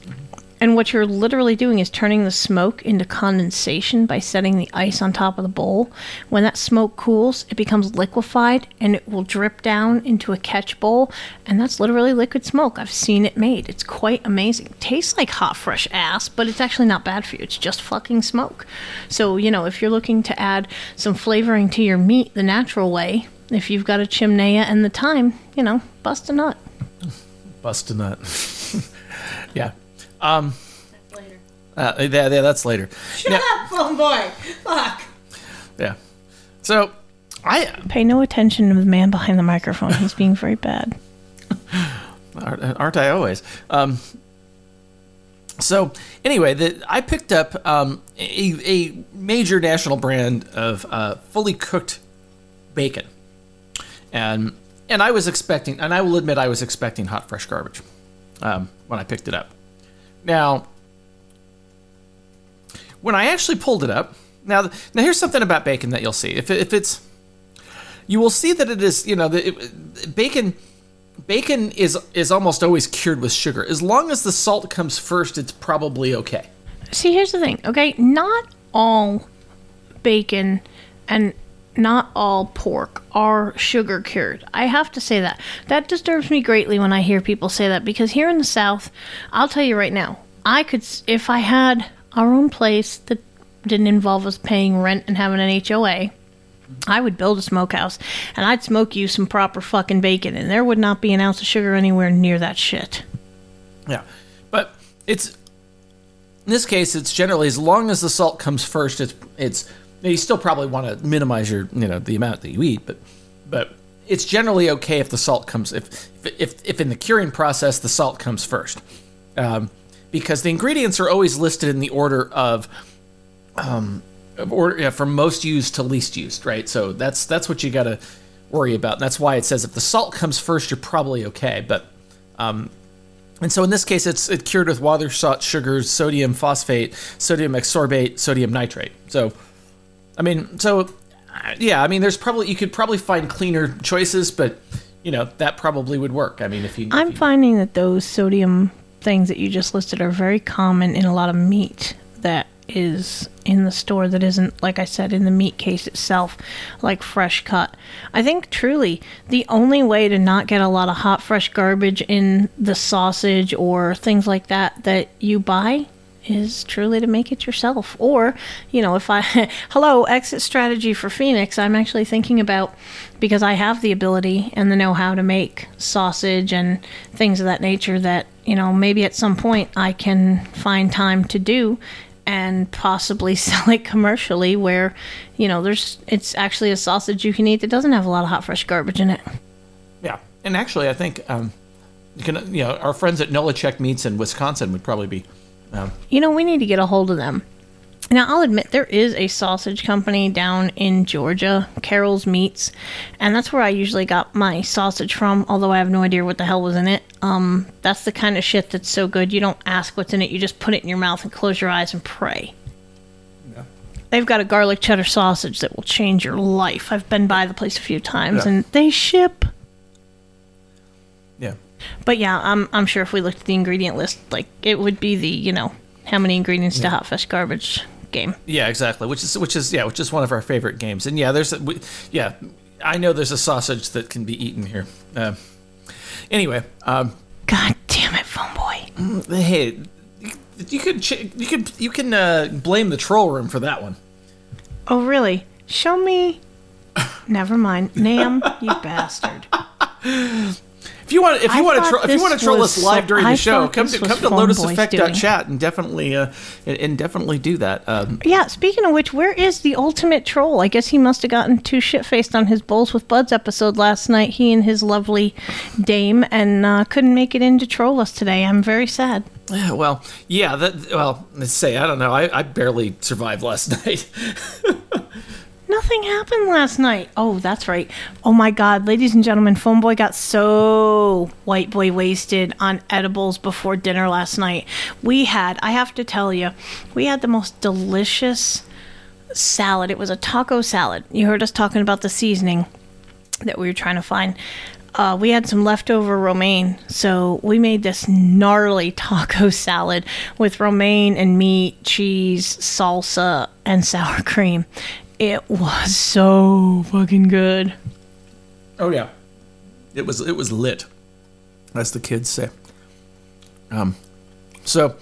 And what you're literally doing is turning the smoke into condensation by setting the ice on top of the bowl. When that smoke cools, it becomes liquefied and it will drip down into a catch bowl. And that's literally liquid smoke. I've seen it made. It's quite amazing. Tastes like hot, fresh ass, but it's actually not bad for you. It's just fucking smoke. So, you know, if you're looking to add some flavoring to your meat the natural way, if you've got a chimney and the time, you know, bust a nut. bust a nut. yeah. Um. Uh, yeah, yeah, that's later. Shut up, Phoneboy. Fuck. Yeah. So, I Pay no attention to the man behind the microphone. He's being very bad. aren't, aren't I always? Um, so anyway, the, I picked up um, a, a major national brand of uh, fully cooked bacon, and and I was expecting, and I will admit, I was expecting hot fresh garbage um, when I picked it up. Now, when I actually pulled it up, now now here's something about bacon that you'll see. If if it's you will see that it is you know the it, bacon bacon is is almost always cured with sugar. As long as the salt comes first, it's probably okay. See, here's the thing, okay? Not all bacon and not all pork are sugar cured. I have to say that. That disturbs me greatly when I hear people say that because here in the South, I'll tell you right now, I could, if I had our own place that didn't involve us paying rent and having an HOA, I would build a smokehouse and I'd smoke you some proper fucking bacon and there would not be an ounce of sugar anywhere near that shit. Yeah, but it's in this case, it's generally as long as the salt comes first. It's it's you still probably want to minimize your you know the amount that you eat, but but it's generally okay if the salt comes if if if in the curing process the salt comes first, um, because the ingredients are always listed in the order of um of order yeah, from most used to least used, right? So that's that's what you got to worry about. And that's why it says if the salt comes first, you're probably okay, but um, and so in this case, it's it cured with water, salt, sugars, sodium phosphate, sodium erythorbate, sodium nitrate. So, I mean, so uh, yeah, I mean, there's probably you could probably find cleaner choices, but you know that probably would work. I mean, if you, if I'm you- finding that those sodium things that you just listed are very common in a lot of meat that is in the store that isn't, like I said, in the meat case itself, like fresh cut. I think truly the only way to not get a lot of hot, fresh garbage in the sausage or things like that that you buy is truly to make it yourself. Or, you know, if I, hello, exit strategy for Pheonix, I'm actually thinking about because I have the ability and the know how to make sausage and things of that nature that, you know, maybe at some point I can find time to do and possibly sell it commercially where, you know, there's, it's actually a sausage you can eat that doesn't have a lot of hot, fresh garbage in it. yeah. And actually, I think um, you can you know our friends at Nolachek Meats in Wisconsin would probably be. Um, You know, we need to get a hold of them. Now, I'll admit there is a sausage company down in Georgia, Carroll's Meats, and that's where I usually got my sausage from, although I have no idea what the hell was in it. Um, that's the kind of shit that's so good you don't ask what's in it, you just put it in your mouth and close your eyes and pray. Yeah. They've got a garlic cheddar sausage that will change your life. I've been by the place a few times Yeah. and they ship. Yeah. But yeah, I'm I'm sure if we looked at the ingredient list, like it would be the you know how many ingredients to hot fresh garbage game. Yeah, exactly. Which is which is yeah, which is one of our favorite games. And yeah, there's a, we, yeah, I know there's a sausage that can be eaten here. Uh, anyway, um, God damn it, Phoneboy. hey, you could ch- you could you can uh, blame the troll room for that one. Oh really? Show me. Never mind, Nam, you bastard. If you want, if you I want to, tro- if you want to troll us live during I the show, come to come to Phoneboy's doing. lotuseffect.chat and definitely uh, and, and definitely do that. Um, Yeah, speaking of which, where is the ultimate troll? I guess he must have gotten too shit faced on his Bowls with Buds episode last night, he and his lovely dame, and uh, couldn't make it in to troll us today. I'm very sad. yeah, well, yeah, that well, let's say I don't know. I, I barely survived last night. Nothing happened last night. Oh, that's right. Oh my god, ladies and gentlemen, Phoneboy got so white boy wasted on edibles before dinner last night. We had, I have to tell you, we had the most delicious salad. It was a taco salad. You heard us talking about the seasoning that we were trying to find. Uh, we had some leftover romaine, so we made this gnarly taco salad with romaine and meat, cheese, salsa, and sour cream. It was so fucking good. Oh yeah, it was it was lit, as the kids say. Um, so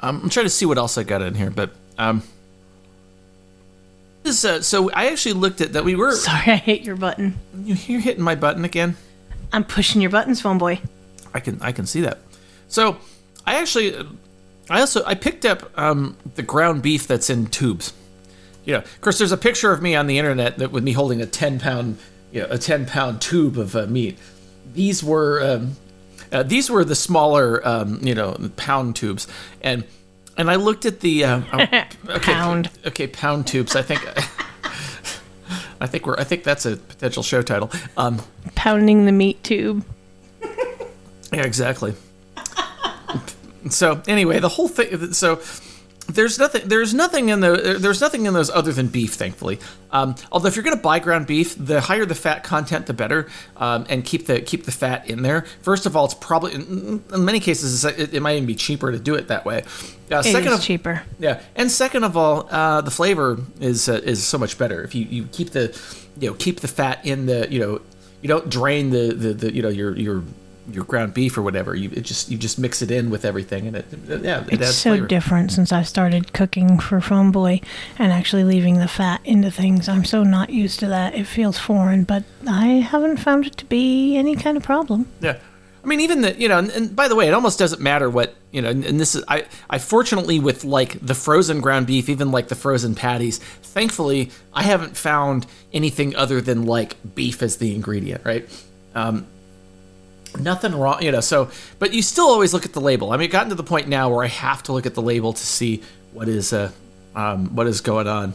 um, I'm trying to see what else I got in here, but um, this uh, so I actually looked at that. We were Sorry, I hit your button. you- you're hitting my button again. I'm pushing your buttons, Phoneboy. I can I can see that. So I actually I also I picked up um, the ground beef that's in tubes. You know, of course, there's a picture of me on the internet that with me holding a 10 pound you know a 10 pound tube of uh, meat. These were um, uh, these were the smaller um, you know pound tubes and. And I looked at the uh, oh, okay, Pound. Okay, pound tubes. I think, I think we're. I think that's a potential show title. Um, Pounding the meat tube. Yeah, exactly. so anyway, the whole thing. So there's nothing. There's nothing in the. There's nothing in those other than beef, thankfully. Um, although if you're going to buy ground beef, the higher the fat content, the better, um, and keep the keep the fat in there. First of all, it's probably in, in many cases it, it might even be cheaper to do it that way. Uh, It second is of, cheaper. yeah, and second of all, uh, the flavor is uh, is so much better if you, you keep the you know keep the fat in the you know you don't drain the, the, the you know your your your ground beef or whatever. You it just you just mix it in with everything and it, it- yeah it It's adds so flavor. different since I started cooking for Phoneboy and actually leaving the fat into things. I'm so not used to that. It feels foreign, but I haven't found it to be any kind of problem. Yeah. I mean, even the you know, and, and by the way, it almost doesn't matter what you know. And, and this is I I fortunately with like the frozen ground beef, even like the frozen patties. Thankfully, I haven't found anything other than like beef as the ingredient, right? Um, nothing wrong, you know. So, but you still always look at the label. I mean, it gotten to the point now where I have to look at the label to see what is uh um what is going on.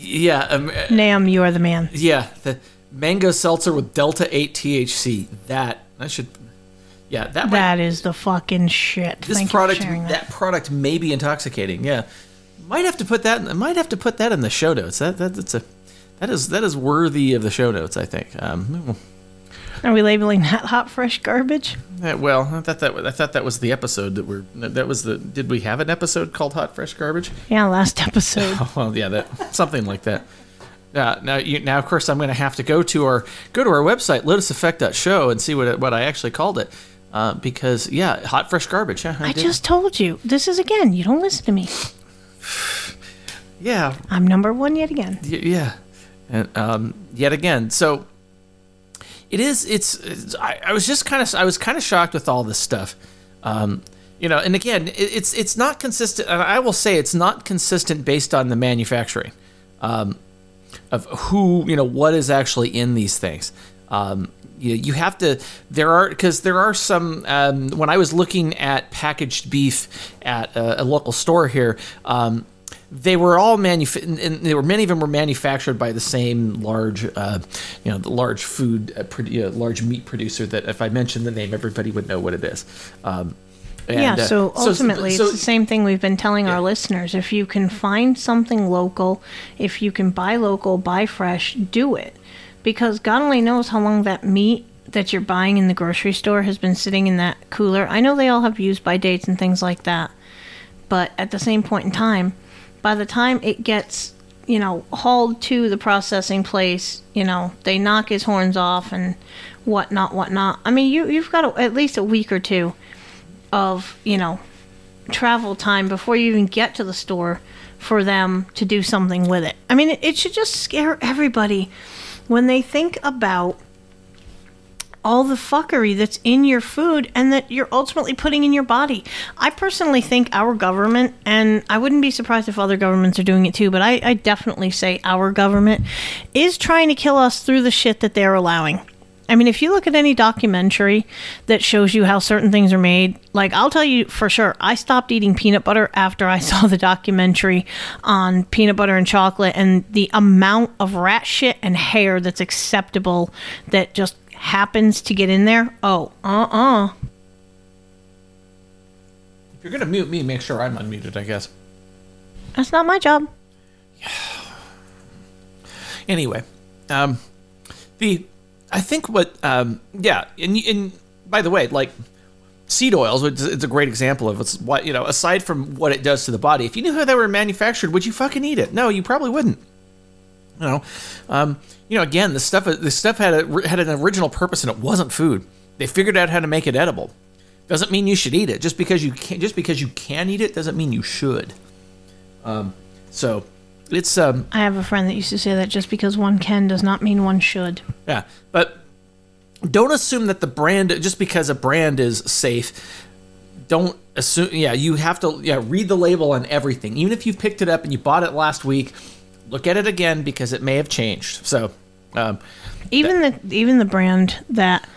Yeah, um, Nam, you are the man. yeah, the mango seltzer with Delta 8 THC. That I should Yeah, that might, That is the fucking shit. this Thank product that. that. product may be intoxicating. Yeah. Might have to put that might have to put that in the show notes. That, that that's a that is that is worthy of the show notes, I think. Um, Are we labeling that hot fresh garbage? yeah, well, I thought that I thought that was the episode that we're that was the did we have an episode called Hot Fresh Garbage? Yeah, last episode. Well, yeah, that something like that. Uh, now, you, now, of course, I'm going to have to go to our go to our website, lotuseffect.show, and see what it, what I actually called it, uh, because yeah, hot fresh garbage. Yeah, I did. just told you. This is again. You don't listen to me. yeah, I'm number one yet again. y- yeah, and um, yet again. So it is. It's. it's I, I was just kind of. I was kind of shocked with all this stuff. Um, you know, and again, it, it's it's not consistent. And I will say it's not consistent based on the manufacturing. Um, of who you know what is actually in these things. Um, you, you have to there are because there are some um, when I was looking at packaged beef at a, a local store here. They were all manuf- and they were many of them were manufactured by the same large, uh, you know, the large food, uh, uh, large meat producer. That if I mentioned the name, everybody would know what it is. Um, and, yeah, uh, so ultimately, so- it's the same thing we've been telling our listeners. If you can find something local, if you can buy local, buy fresh, do it. Because God only knows how long that meat that you're buying in the grocery store has been sitting in that cooler. I know they all have use by dates and things like that. But at the same point in time, by the time it gets, you know, hauled to the processing place, you know, they knock his horns off and whatnot, whatnot. I mean, you you've got a, at least a week or two of, you know, travel time before you even get to the store for them to do something with it. I mean, it, it should just scare everybody when they think about all the fuckery that's in your food and that you're ultimately putting in your body. I personally think our government, and I wouldn't be surprised if other governments are doing it too, but I, I definitely say our government is trying to kill us through the shit that they're allowing. I mean, if you look at any documentary that shows you how certain things are made, like I'll tell you for sure, I stopped eating peanut butter after I saw the documentary on peanut butter and chocolate and the amount of rat shit and hair that's acceptable that just happens to get in there. Oh, uh uh If you're gonna mute me, make sure I'm unmuted. I guess. That's not my job. Anyway, um, the I think what um, yeah, and and by the way, like seed oils, it's, it's a great example of it's what you know. Aside from what it does to the body, if you knew how they were manufactured, would you fucking eat it? No, you probably wouldn't. You know, um, you know. Again, the stuff the stuff had a had an original purpose, and it wasn't food. They figured out how to make it edible. Doesn't mean you should eat it. Just because you can just because you can eat it doesn't mean you should. Um, so it's um I have a friend that used to say that just because one can does not mean one should. yeah, but don't assume that the brand just because a brand is safe. Don't assume. Yeah, you have to. Yeah, read the label on everything. Even if you picked it up and you bought it last week, look at it again because it may have changed. So, um, Even the even the brand that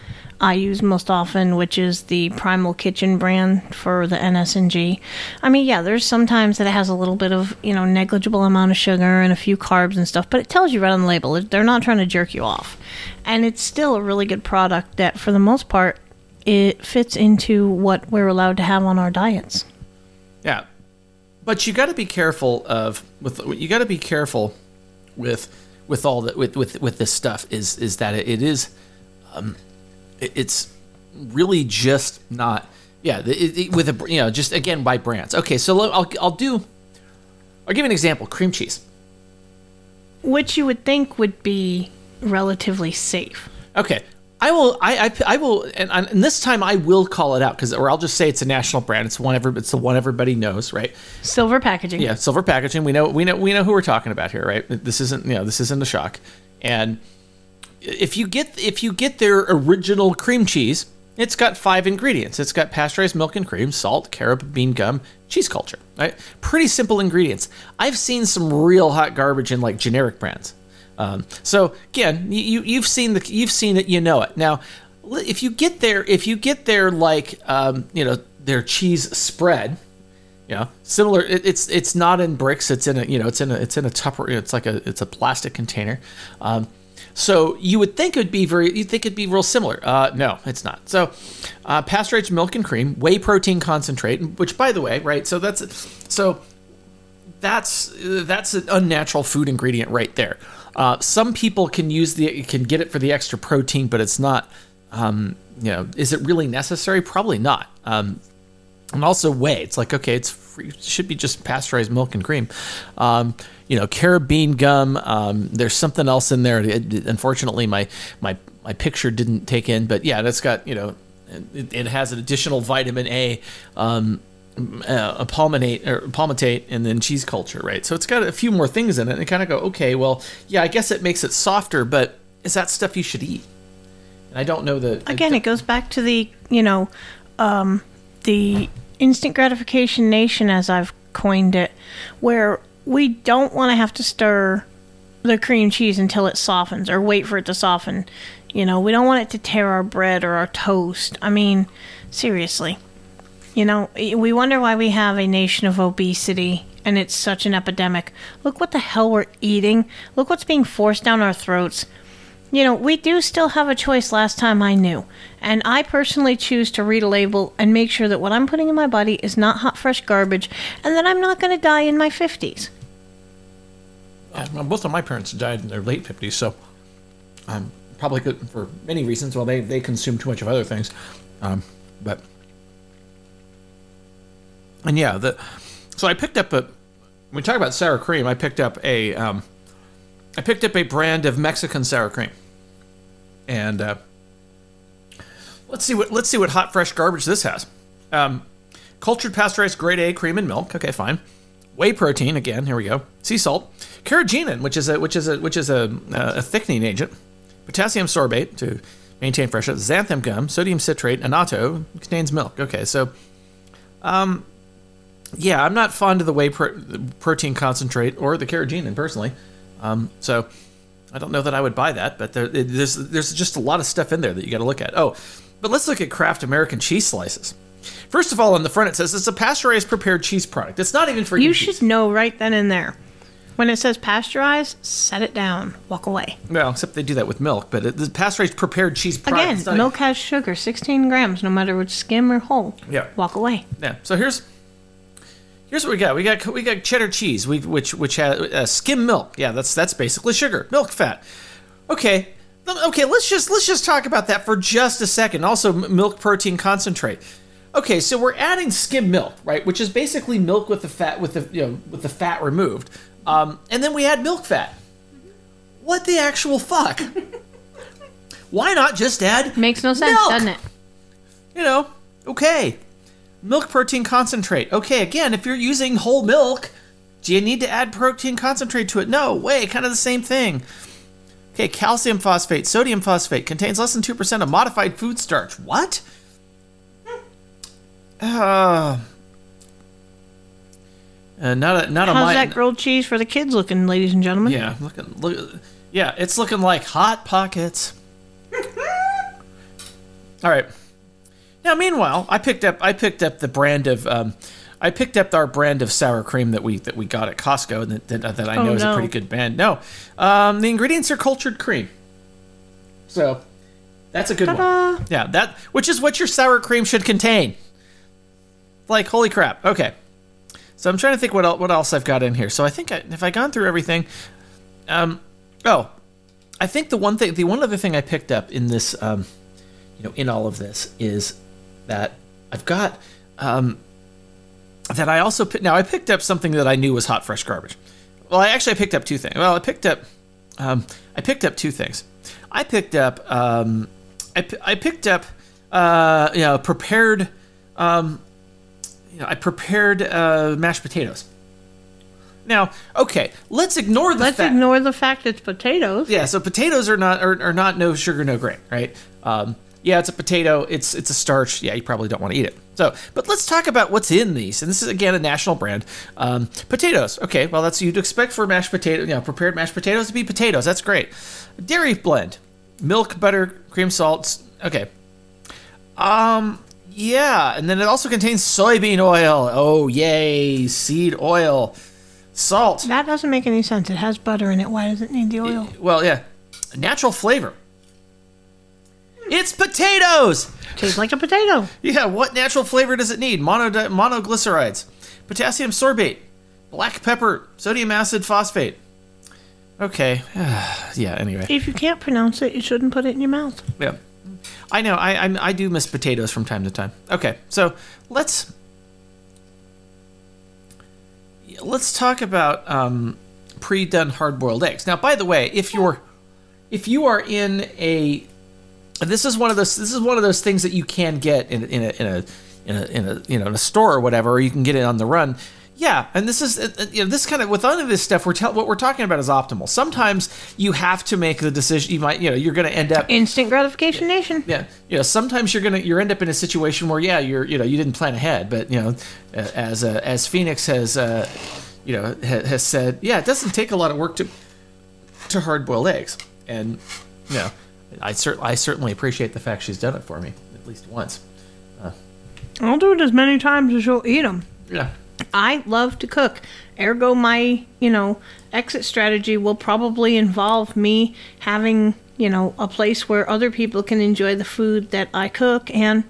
I use most often, which is the Primal Kitchen brand for the NSNG. I mean, yeah, there's sometimes that it has a little bit of you know negligible amount of sugar and a few carbs and stuff, but it tells you right on the label. They're not trying to jerk you off, and it's still a really good product that, for the most part, it fits into what we're allowed to have on our diets. yeah, but you got to be careful of with you got to be careful with with all that with with with this stuff is is that it, is um it, it's really just not yeah it, it, with a you know just again by brands okay so I'll I'll do I'll give you an example cream cheese Which you would think would be relatively safe. okay I will I I, I will and, and this time I will call it out because or I'll just say it's a national brand it's one every it's the one everybody knows right Silver packaging. Yeah, silver packaging. We know we know we know who we're talking about here, right? This isn't you know this isn't a shock. And if you get if you get their original cream cheese, it's got five ingredients. It's got pasteurized milk and cream, salt, carob, bean gum, cheese culture. Right? Pretty simple ingredients. I've seen some real hot garbage in like generic brands. Um, so again, you you've seen the you've seen it, you know it. Now, if you get there, if you get there like um, you know their cheese spread, you know, similar. It, it's it's not in bricks. It's in a you know it's in a it's in a tupper. It's like a it's a plastic container. Um, so you would think it would be very. You think it'd be real similar. Uh, no, it's not. So uh, pasteurized milk and cream, whey protein concentrate, which by the way, right? So that's so that's that's an unnatural food ingredient right there. Uh, some people can use the can get it for the extra protein, but it's not. Um, you know, is it really necessary? Probably not. Um, and also whey. It's like okay, it's free, it should be just pasteurized milk and cream. Um, you know, carob bean gum. Um, there's something else in there. It, it- unfortunately, my my my picture didn't take in, but yeah, that's got you know, it, it has an additional vitamin A. Um, uh, palmitate or palmitate and then cheese culture, right? So it's got a few more things in it, and kind of go, okay, well, yeah, I guess it makes it softer, but is that stuff you should eat? And I don't know that. Again, it goes back to the, you know, um, the instant gratification nation, as I've coined it, where we don't want to have to stir the cream cheese until it softens or wait for it to soften. You know, we don't want it to tear our bread or our toast. I mean, seriously. You know, we wonder why we have a nation of obesity and it's such an epidemic. Look what the hell we're eating. Look what's being forced down our throats. You know, we do still have a choice last time I knew. And I personally choose to read a label and make sure that what I'm putting in my body is not hot, fresh garbage and that I'm not going to die in my 50s. Yeah, well, both of my parents died in their late 50s, so um, probably good for many reasons. Well, they they consume too much of other things, um, but and yeah, the so I picked up a. When we talk about sour cream, I picked up a um, I picked up a brand of Mexican sour cream, and uh, let's see what let's see what hot fresh garbage this has. Um, cultured pasteurized grade A cream and milk. Okay, fine. Whey protein again. Here we go. Sea salt, carrageenan, which is a which is a which is a, a thickening agent. Potassium sorbate to maintain freshness. Xanthan gum, sodium citrate, annatto contains milk. Okay, so um, yeah, I'm not fond of the way pro- protein concentrate or the carrageenan personally. Um, so I don't know that I would buy that, but there, it, there's there's just a lot of stuff in there that you got to look at. Oh, but let's look at Kraft American cheese slices. First of all, on the front it says it's a pasteurized prepared cheese product. It's not even for You cheese. should know right then and there. When it says pasteurized, set it down. Walk away. Well, except they do that with milk, but it, the pasteurized prepared cheese product. Again, milk has sugar, 16 grams, no matter which skim or whole. Yeah. Walk away. Yeah. So here's here's what we got. We got we got cheddar cheese, we, which which has uh, skim milk. Yeah, that's that's basically sugar, milk fat. Okay. Okay, let's just let's just talk about that for just a second. Also, m- milk protein concentrate. Okay, so we're adding skim milk, right? Which is basically milk with the fat with the you know with the fat removed, um, and then we add milk fat. What the actual fuck? Why not just add Makes no sense, milk? doesn't it? you know, okay. Milk protein concentrate. Okay, again, if you're using whole milk, do you need to add protein concentrate to it? No, way, kind of the same thing. Okay, calcium phosphate, sodium phosphate contains less than 2% of modified food starch. What? Uh, uh, not a not a How's that grilled cheese for the kids looking, ladies and gentlemen? yeah, looking look. Yeah, it's looking like hot pockets. All right. Now, meanwhile, I picked up I picked up the brand of um, I picked up our brand of sour cream that we that we got at Costco and that, that, that I know Oh, is a pretty good brand. No, um, the ingredients are cultured cream. So that's a good Ta-da. one. Yeah, that which is what your sour cream should contain. Like holy crap. Okay. So I'm trying to think what el- what else I've got in here. So I think I, if I gone through everything, um, oh, I think the one thing, the one other thing I picked up in this, um, you know, in all of this is that I've got, um, that I also now I picked up something that I knew was hot fresh garbage. Well, I actually I picked up two things. Well, I picked up, um, I picked up two things. I picked up, um, I, I picked up, uh, you know, prepared, um, you know, I prepared uh, mashed potatoes. Now, okay, let's ignore the Let's fact. ignore the fact it's potatoes. Yeah, so potatoes are not are, are not no sugar, no grain, right? Um, yeah, it's a potato. It's it's a starch. Yeah, you probably don't want to eat it. So, but let's talk about what's in these. And this is again a national brand. Um, potatoes. Okay, well that's you'd expect for mashed potato, you know, prepared mashed potatoes to be potatoes. That's great. Dairy blend, milk, butter, cream, salts. Okay. Um. Yeah, and then it also contains soybean oil. Oh yay, seed oil, salt. That doesn't make any sense. It has butter in it. Why does it need the oil? Well, yeah, natural flavor. It's potatoes. Tastes like a potato. Yeah, what natural flavor does it need? Mono monoglycerides, potassium sorbate, black pepper, sodium acid phosphate. Okay. yeah. Anyway. If you can't pronounce it, you shouldn't put it in your mouth. Yeah. I know. I, I I do miss potatoes from time to time. Okay, so let's let's talk about um, pre-done hard-boiled eggs. Now, by the way, if you're if you are in a this is one of those this is one of those things that you can get in, in a in a in a, in a you know in a store or whatever, or you can get it on the run. Yeah, and this is you know this kind of with all of this stuff we're tell, what we're talking about is optimal. Sometimes you have to make the decision. You might you know you're going to end up Instant gratification nation. yeah you know sometimes you're gonna you're end up in a situation where yeah you're you know you didn't plan ahead but you know as uh, as Pheonix has uh, you know ha- has said yeah it doesn't take a lot of work to to hard boiled eggs and you know i cer- i certainly appreciate the fact she's done it for me at least once uh, I'll do it as many times as you'll eat them. yeah I love to cook. Ergo, my, you know, exit strategy will probably involve me having, you know, a place where other people can enjoy the food that I cook. And,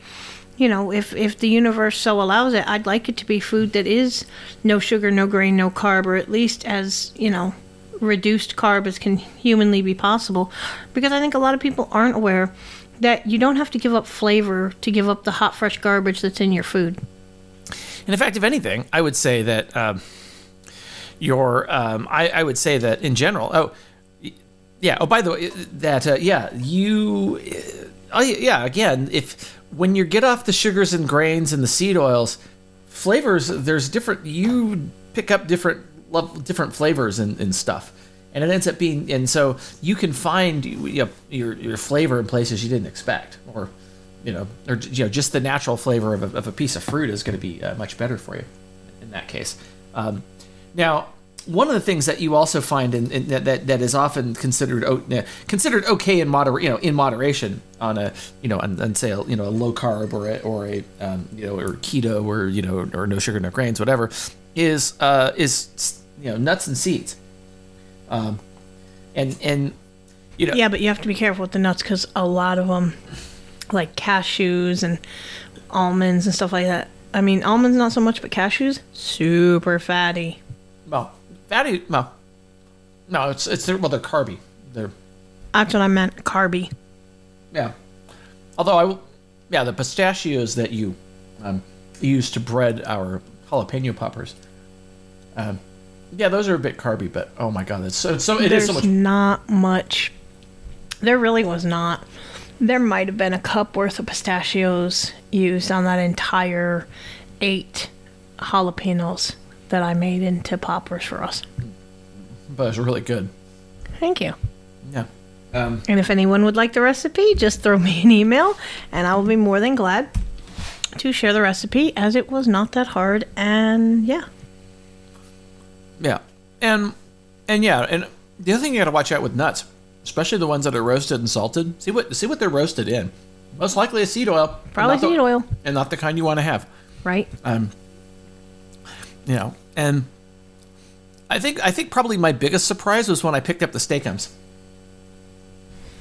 you know, if, if the universe so allows it, I'd like it to be food that is no sugar, no grain, no carb, or at least as, you know, reduced carb as can humanly be possible because I think a lot of people aren't aware that you don't have to give up flavor to give up the hot, fresh garbage that's in your food. And in fact, if anything, I would say that um, your, um, I, I would say that in general, oh, yeah. Oh, by the way, that uh, yeah, you, uh, oh yeah, again, if when you get off the sugars and grains and the seed oils, flavors, there's different. You pick up different lev- different flavors and, and stuff, and it ends up being, and so you can find you know, your your flavor in places you didn't expect, or you know, or you know, just the natural flavor of a, of a piece of fruit is going to be uh, much better for you in that case. Um, now, one of the things that you also find in, in that, that that is often considered considered okay in moder you know in moderation on a you know on, on say a, you know a low carb or a, or a um, you know or keto or you know or no sugar no grains whatever is uh, is you know nuts and seeds. Um, and and you know Yeah, but you have to be careful with the nuts because a lot of them, like cashews and almonds and stuff like that. I mean, almonds not so much, but cashews super fatty. well fatty well no it's it's well they're carby they're That's what I meant, carby. Yeah. Although I will, yeah, the pistachios that you um, use to bread our jalapeno poppers. Um, yeah, those are a bit carby, but oh my god, it's so so it is There's so much. not much. There really was not. There might have been a cup worth of pistachios used on that entire eight jalapenos that I made into poppers for us. But it's really good. Thank you. Yeah. Um, And if anyone would like the recipe, just throw me an email and I will be more than glad to share the recipe as it was not that hard. And yeah, yeah. And and yeah, and the other thing you got to watch out with nuts, especially the ones that are roasted and salted. See what see what they're roasted in. Most likely a seed oil. Probably not the- seed oil. and not the kind you want to have. right? Um, you know, and I think I think probably my biggest surprise was when I picked up the Steak-umms.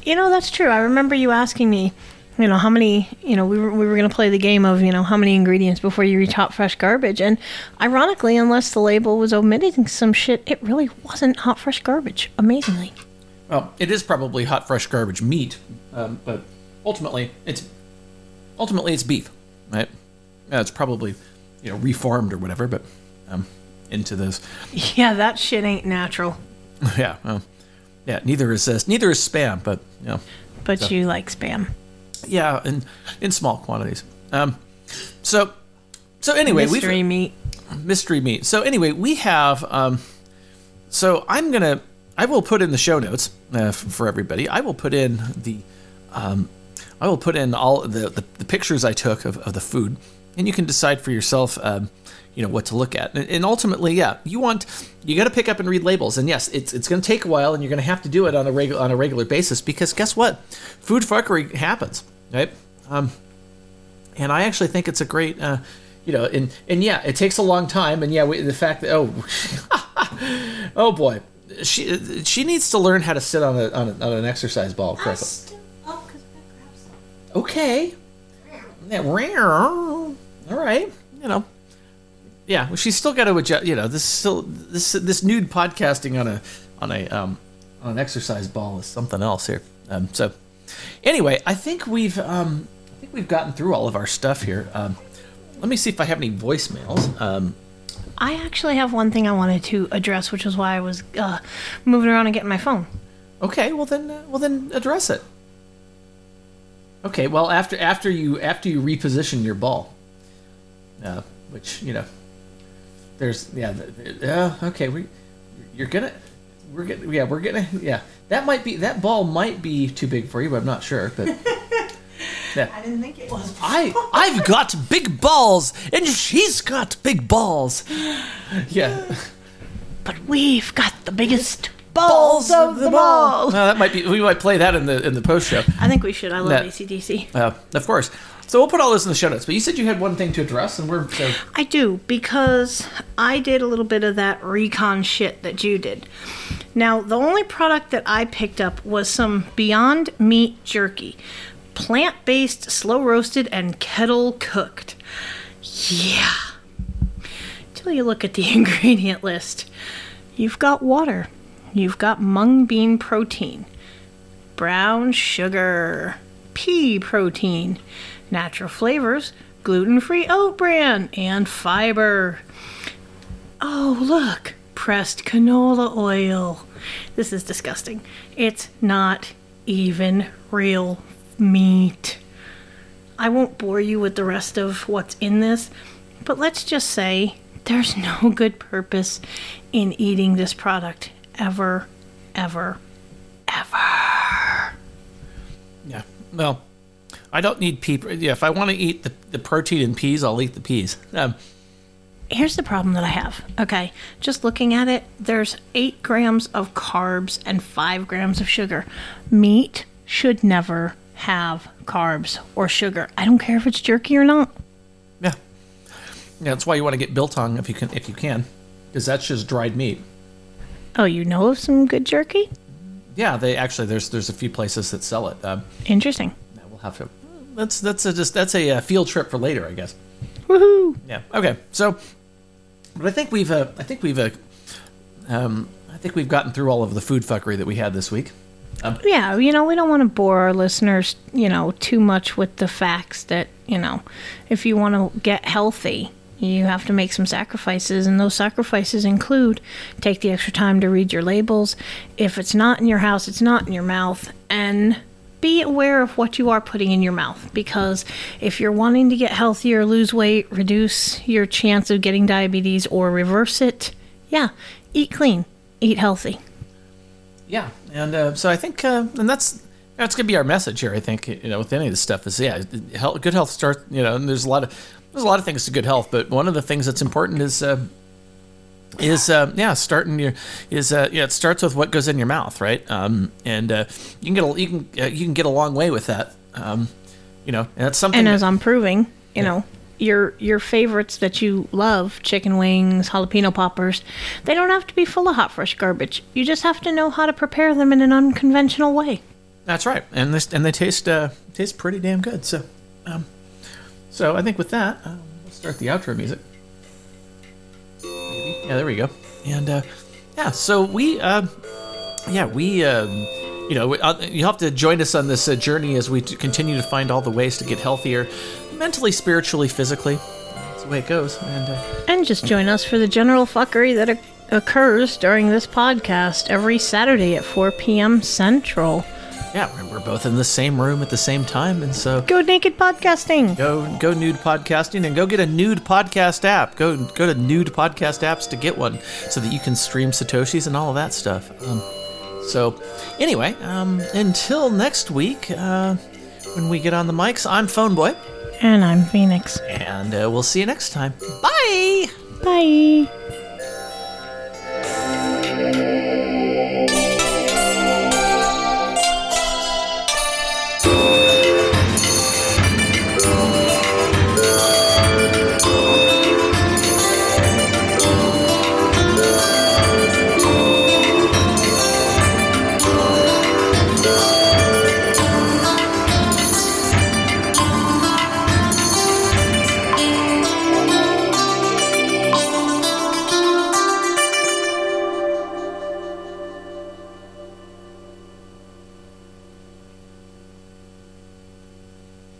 You know, that's true. I remember you asking me, you know, how many, you know, we were, we were going to play the game of, you know, how many ingredients before you reach hot fresh garbage. And ironically, unless the label was omitting some shit, it really wasn't hot fresh garbage, amazingly. Well, it is probably hot, fresh garbage meat, um, but ultimately it's ultimately it's beef, right? Yeah, it's probably you know reformed or whatever, but um, into those. Yeah, that shit ain't natural. Yeah, well, yeah. Neither is this. Neither is spam, but you know, But you like spam. Yeah, in in small quantities. Um, so so anyway, we've Mystery meat. mystery meat. So anyway, we have. Um, so I'm gonna. I will put in the show notes uh, for everybody. I will put in the. Um, I will put in all the, the, the pictures I took of, of the food, and you can decide for yourself. Um, you know what to look at, and, and ultimately, yeah, you want you got to pick up and read labels, and yes, it's it's going to take a while, and you're going to have to do it on a regular on a regular basis because guess what, food fuckery happens, right? Um, and I actually think it's a great, uh, you know, and and yeah, it takes a long time, and yeah, we, the fact that oh, oh boy, she she needs to learn how to sit on a on, a, on an exercise ball correctly. Okay, yeah, all right, you know, yeah, well, she's still got to adjust. You know, this is still this this nude podcasting on a on a um on an exercise ball is something else here. Um, so anyway, I think we've um I think we've gotten through all of our stuff here. Um, let me see if I have any voicemails. Um, I actually have one thing I wanted to address, which is why I was uh, moving around and getting my phone. okay, well then uh, well then address it. Okay, well after after you after you reposition your ball, uh, which you know, there's yeah yeah okay we you're gonna we're gonna yeah we're gonna yeah. That might be that ball might be too big for you but I'm not sure but yeah. I didn't think it was. I I've got big balls and she's got big balls. Yeah. But we've got the biggest balls of them all. Well, that might be we might play that in the in the post show I think we should. I love That- ACDC. uh, of course so we'll put all this in the show notes but you said you had one thing to address and we're so I do because I did a little bit of that recon shit that you did. Now, the only product that I picked up was some Beyond Meat jerky, plant based, slow roasted, and kettle cooked. Yeah. Till you look at the ingredient list, you've got water, you've got mung bean protein, brown sugar, pea protein, natural flavors, gluten free oat bran, and fiber. Oh, look, pressed canola oil. This is disgusting. It's not even real meat. I won't bore you with the rest of what's in this, but let's just say there's no good purpose in eating this product ever, ever, ever. Yeah. Well, I don't need pea. Yeah, if I want to eat the, the protein in peas, I'll eat the peas. Um, Here's the problem that I have. Okay, just looking at it, there's 8 grams of carbs and 5 grams of sugar. Meat should never have carbs or sugar. I don't care if it's jerky or not. yeah. Yeah, that's why you want to get biltong if you can, if you can, because that's just dried meat. Oh, you know of some good jerky? Yeah, they actually there's there's a few places that sell it. Um, Interesting. yeah, we'll have to. That's that's a just that's a uh, field trip for later, I guess. Woohoo! Yeah. Okay. So, but I think we've uh, I think we've uh, um, I think we've gotten through all of the food fuckery that we had this week. Yeah, you know, we don't want to bore our listeners, you know, too much with the facts that, you know, if you want to get healthy, you have to make some sacrifices, and those sacrifices include take the extra time to read your labels. If it's not in your house, it's not in your mouth, and be aware of what you are putting in your mouth because if you're wanting to get healthier, lose weight, reduce your chance of getting diabetes, or reverse it, yeah, eat clean, eat healthy. Yeah, and uh, so I think, uh, and that's that's gonna be our message here. I think you know with any of this stuff is yeah, health, good health starts. You know, and there's a lot of there's a lot of things to good health, but one of the things that's important is. Uh, is uh, yeah starting your is uh, yeah it starts with what goes in your mouth right um, and uh, you can get a, you can uh, you can get a long way with that um, you know and that's something And that- as I'm proving, you know, your your favorites that you love, chicken wings, jalapeno poppers, they don't have to be full of hot fresh garbage. You just have to know how to prepare them in an unconventional way. That's right, and this and they taste uh, taste pretty damn good. So, um, so I think with that, uh, we'll start the outro music. Maybe. Yeah, there we go. And uh, yeah, so we, uh, yeah, we, um, you know, uh, you have to join us on this uh, journey as we continue to find all the ways to get healthier, mentally, spiritually, physically. That's the way it goes. And uh, And just join us for the general fuckery that occurs during this podcast every Saturday at 4 p.m. Central. Yeah, we're, we're both in the same room at the same time, and so Go naked podcasting. Go go nude podcasting and go get a nude podcast app. Go go to nude podcast apps to get one so that you can stream satoshis and all of that stuff. Um, so anyway, um, until next week, uh, when we get on the mics, I'm Phoneboy, And I'm Pheonix. and uh, we'll see you next time. Bye. Bye.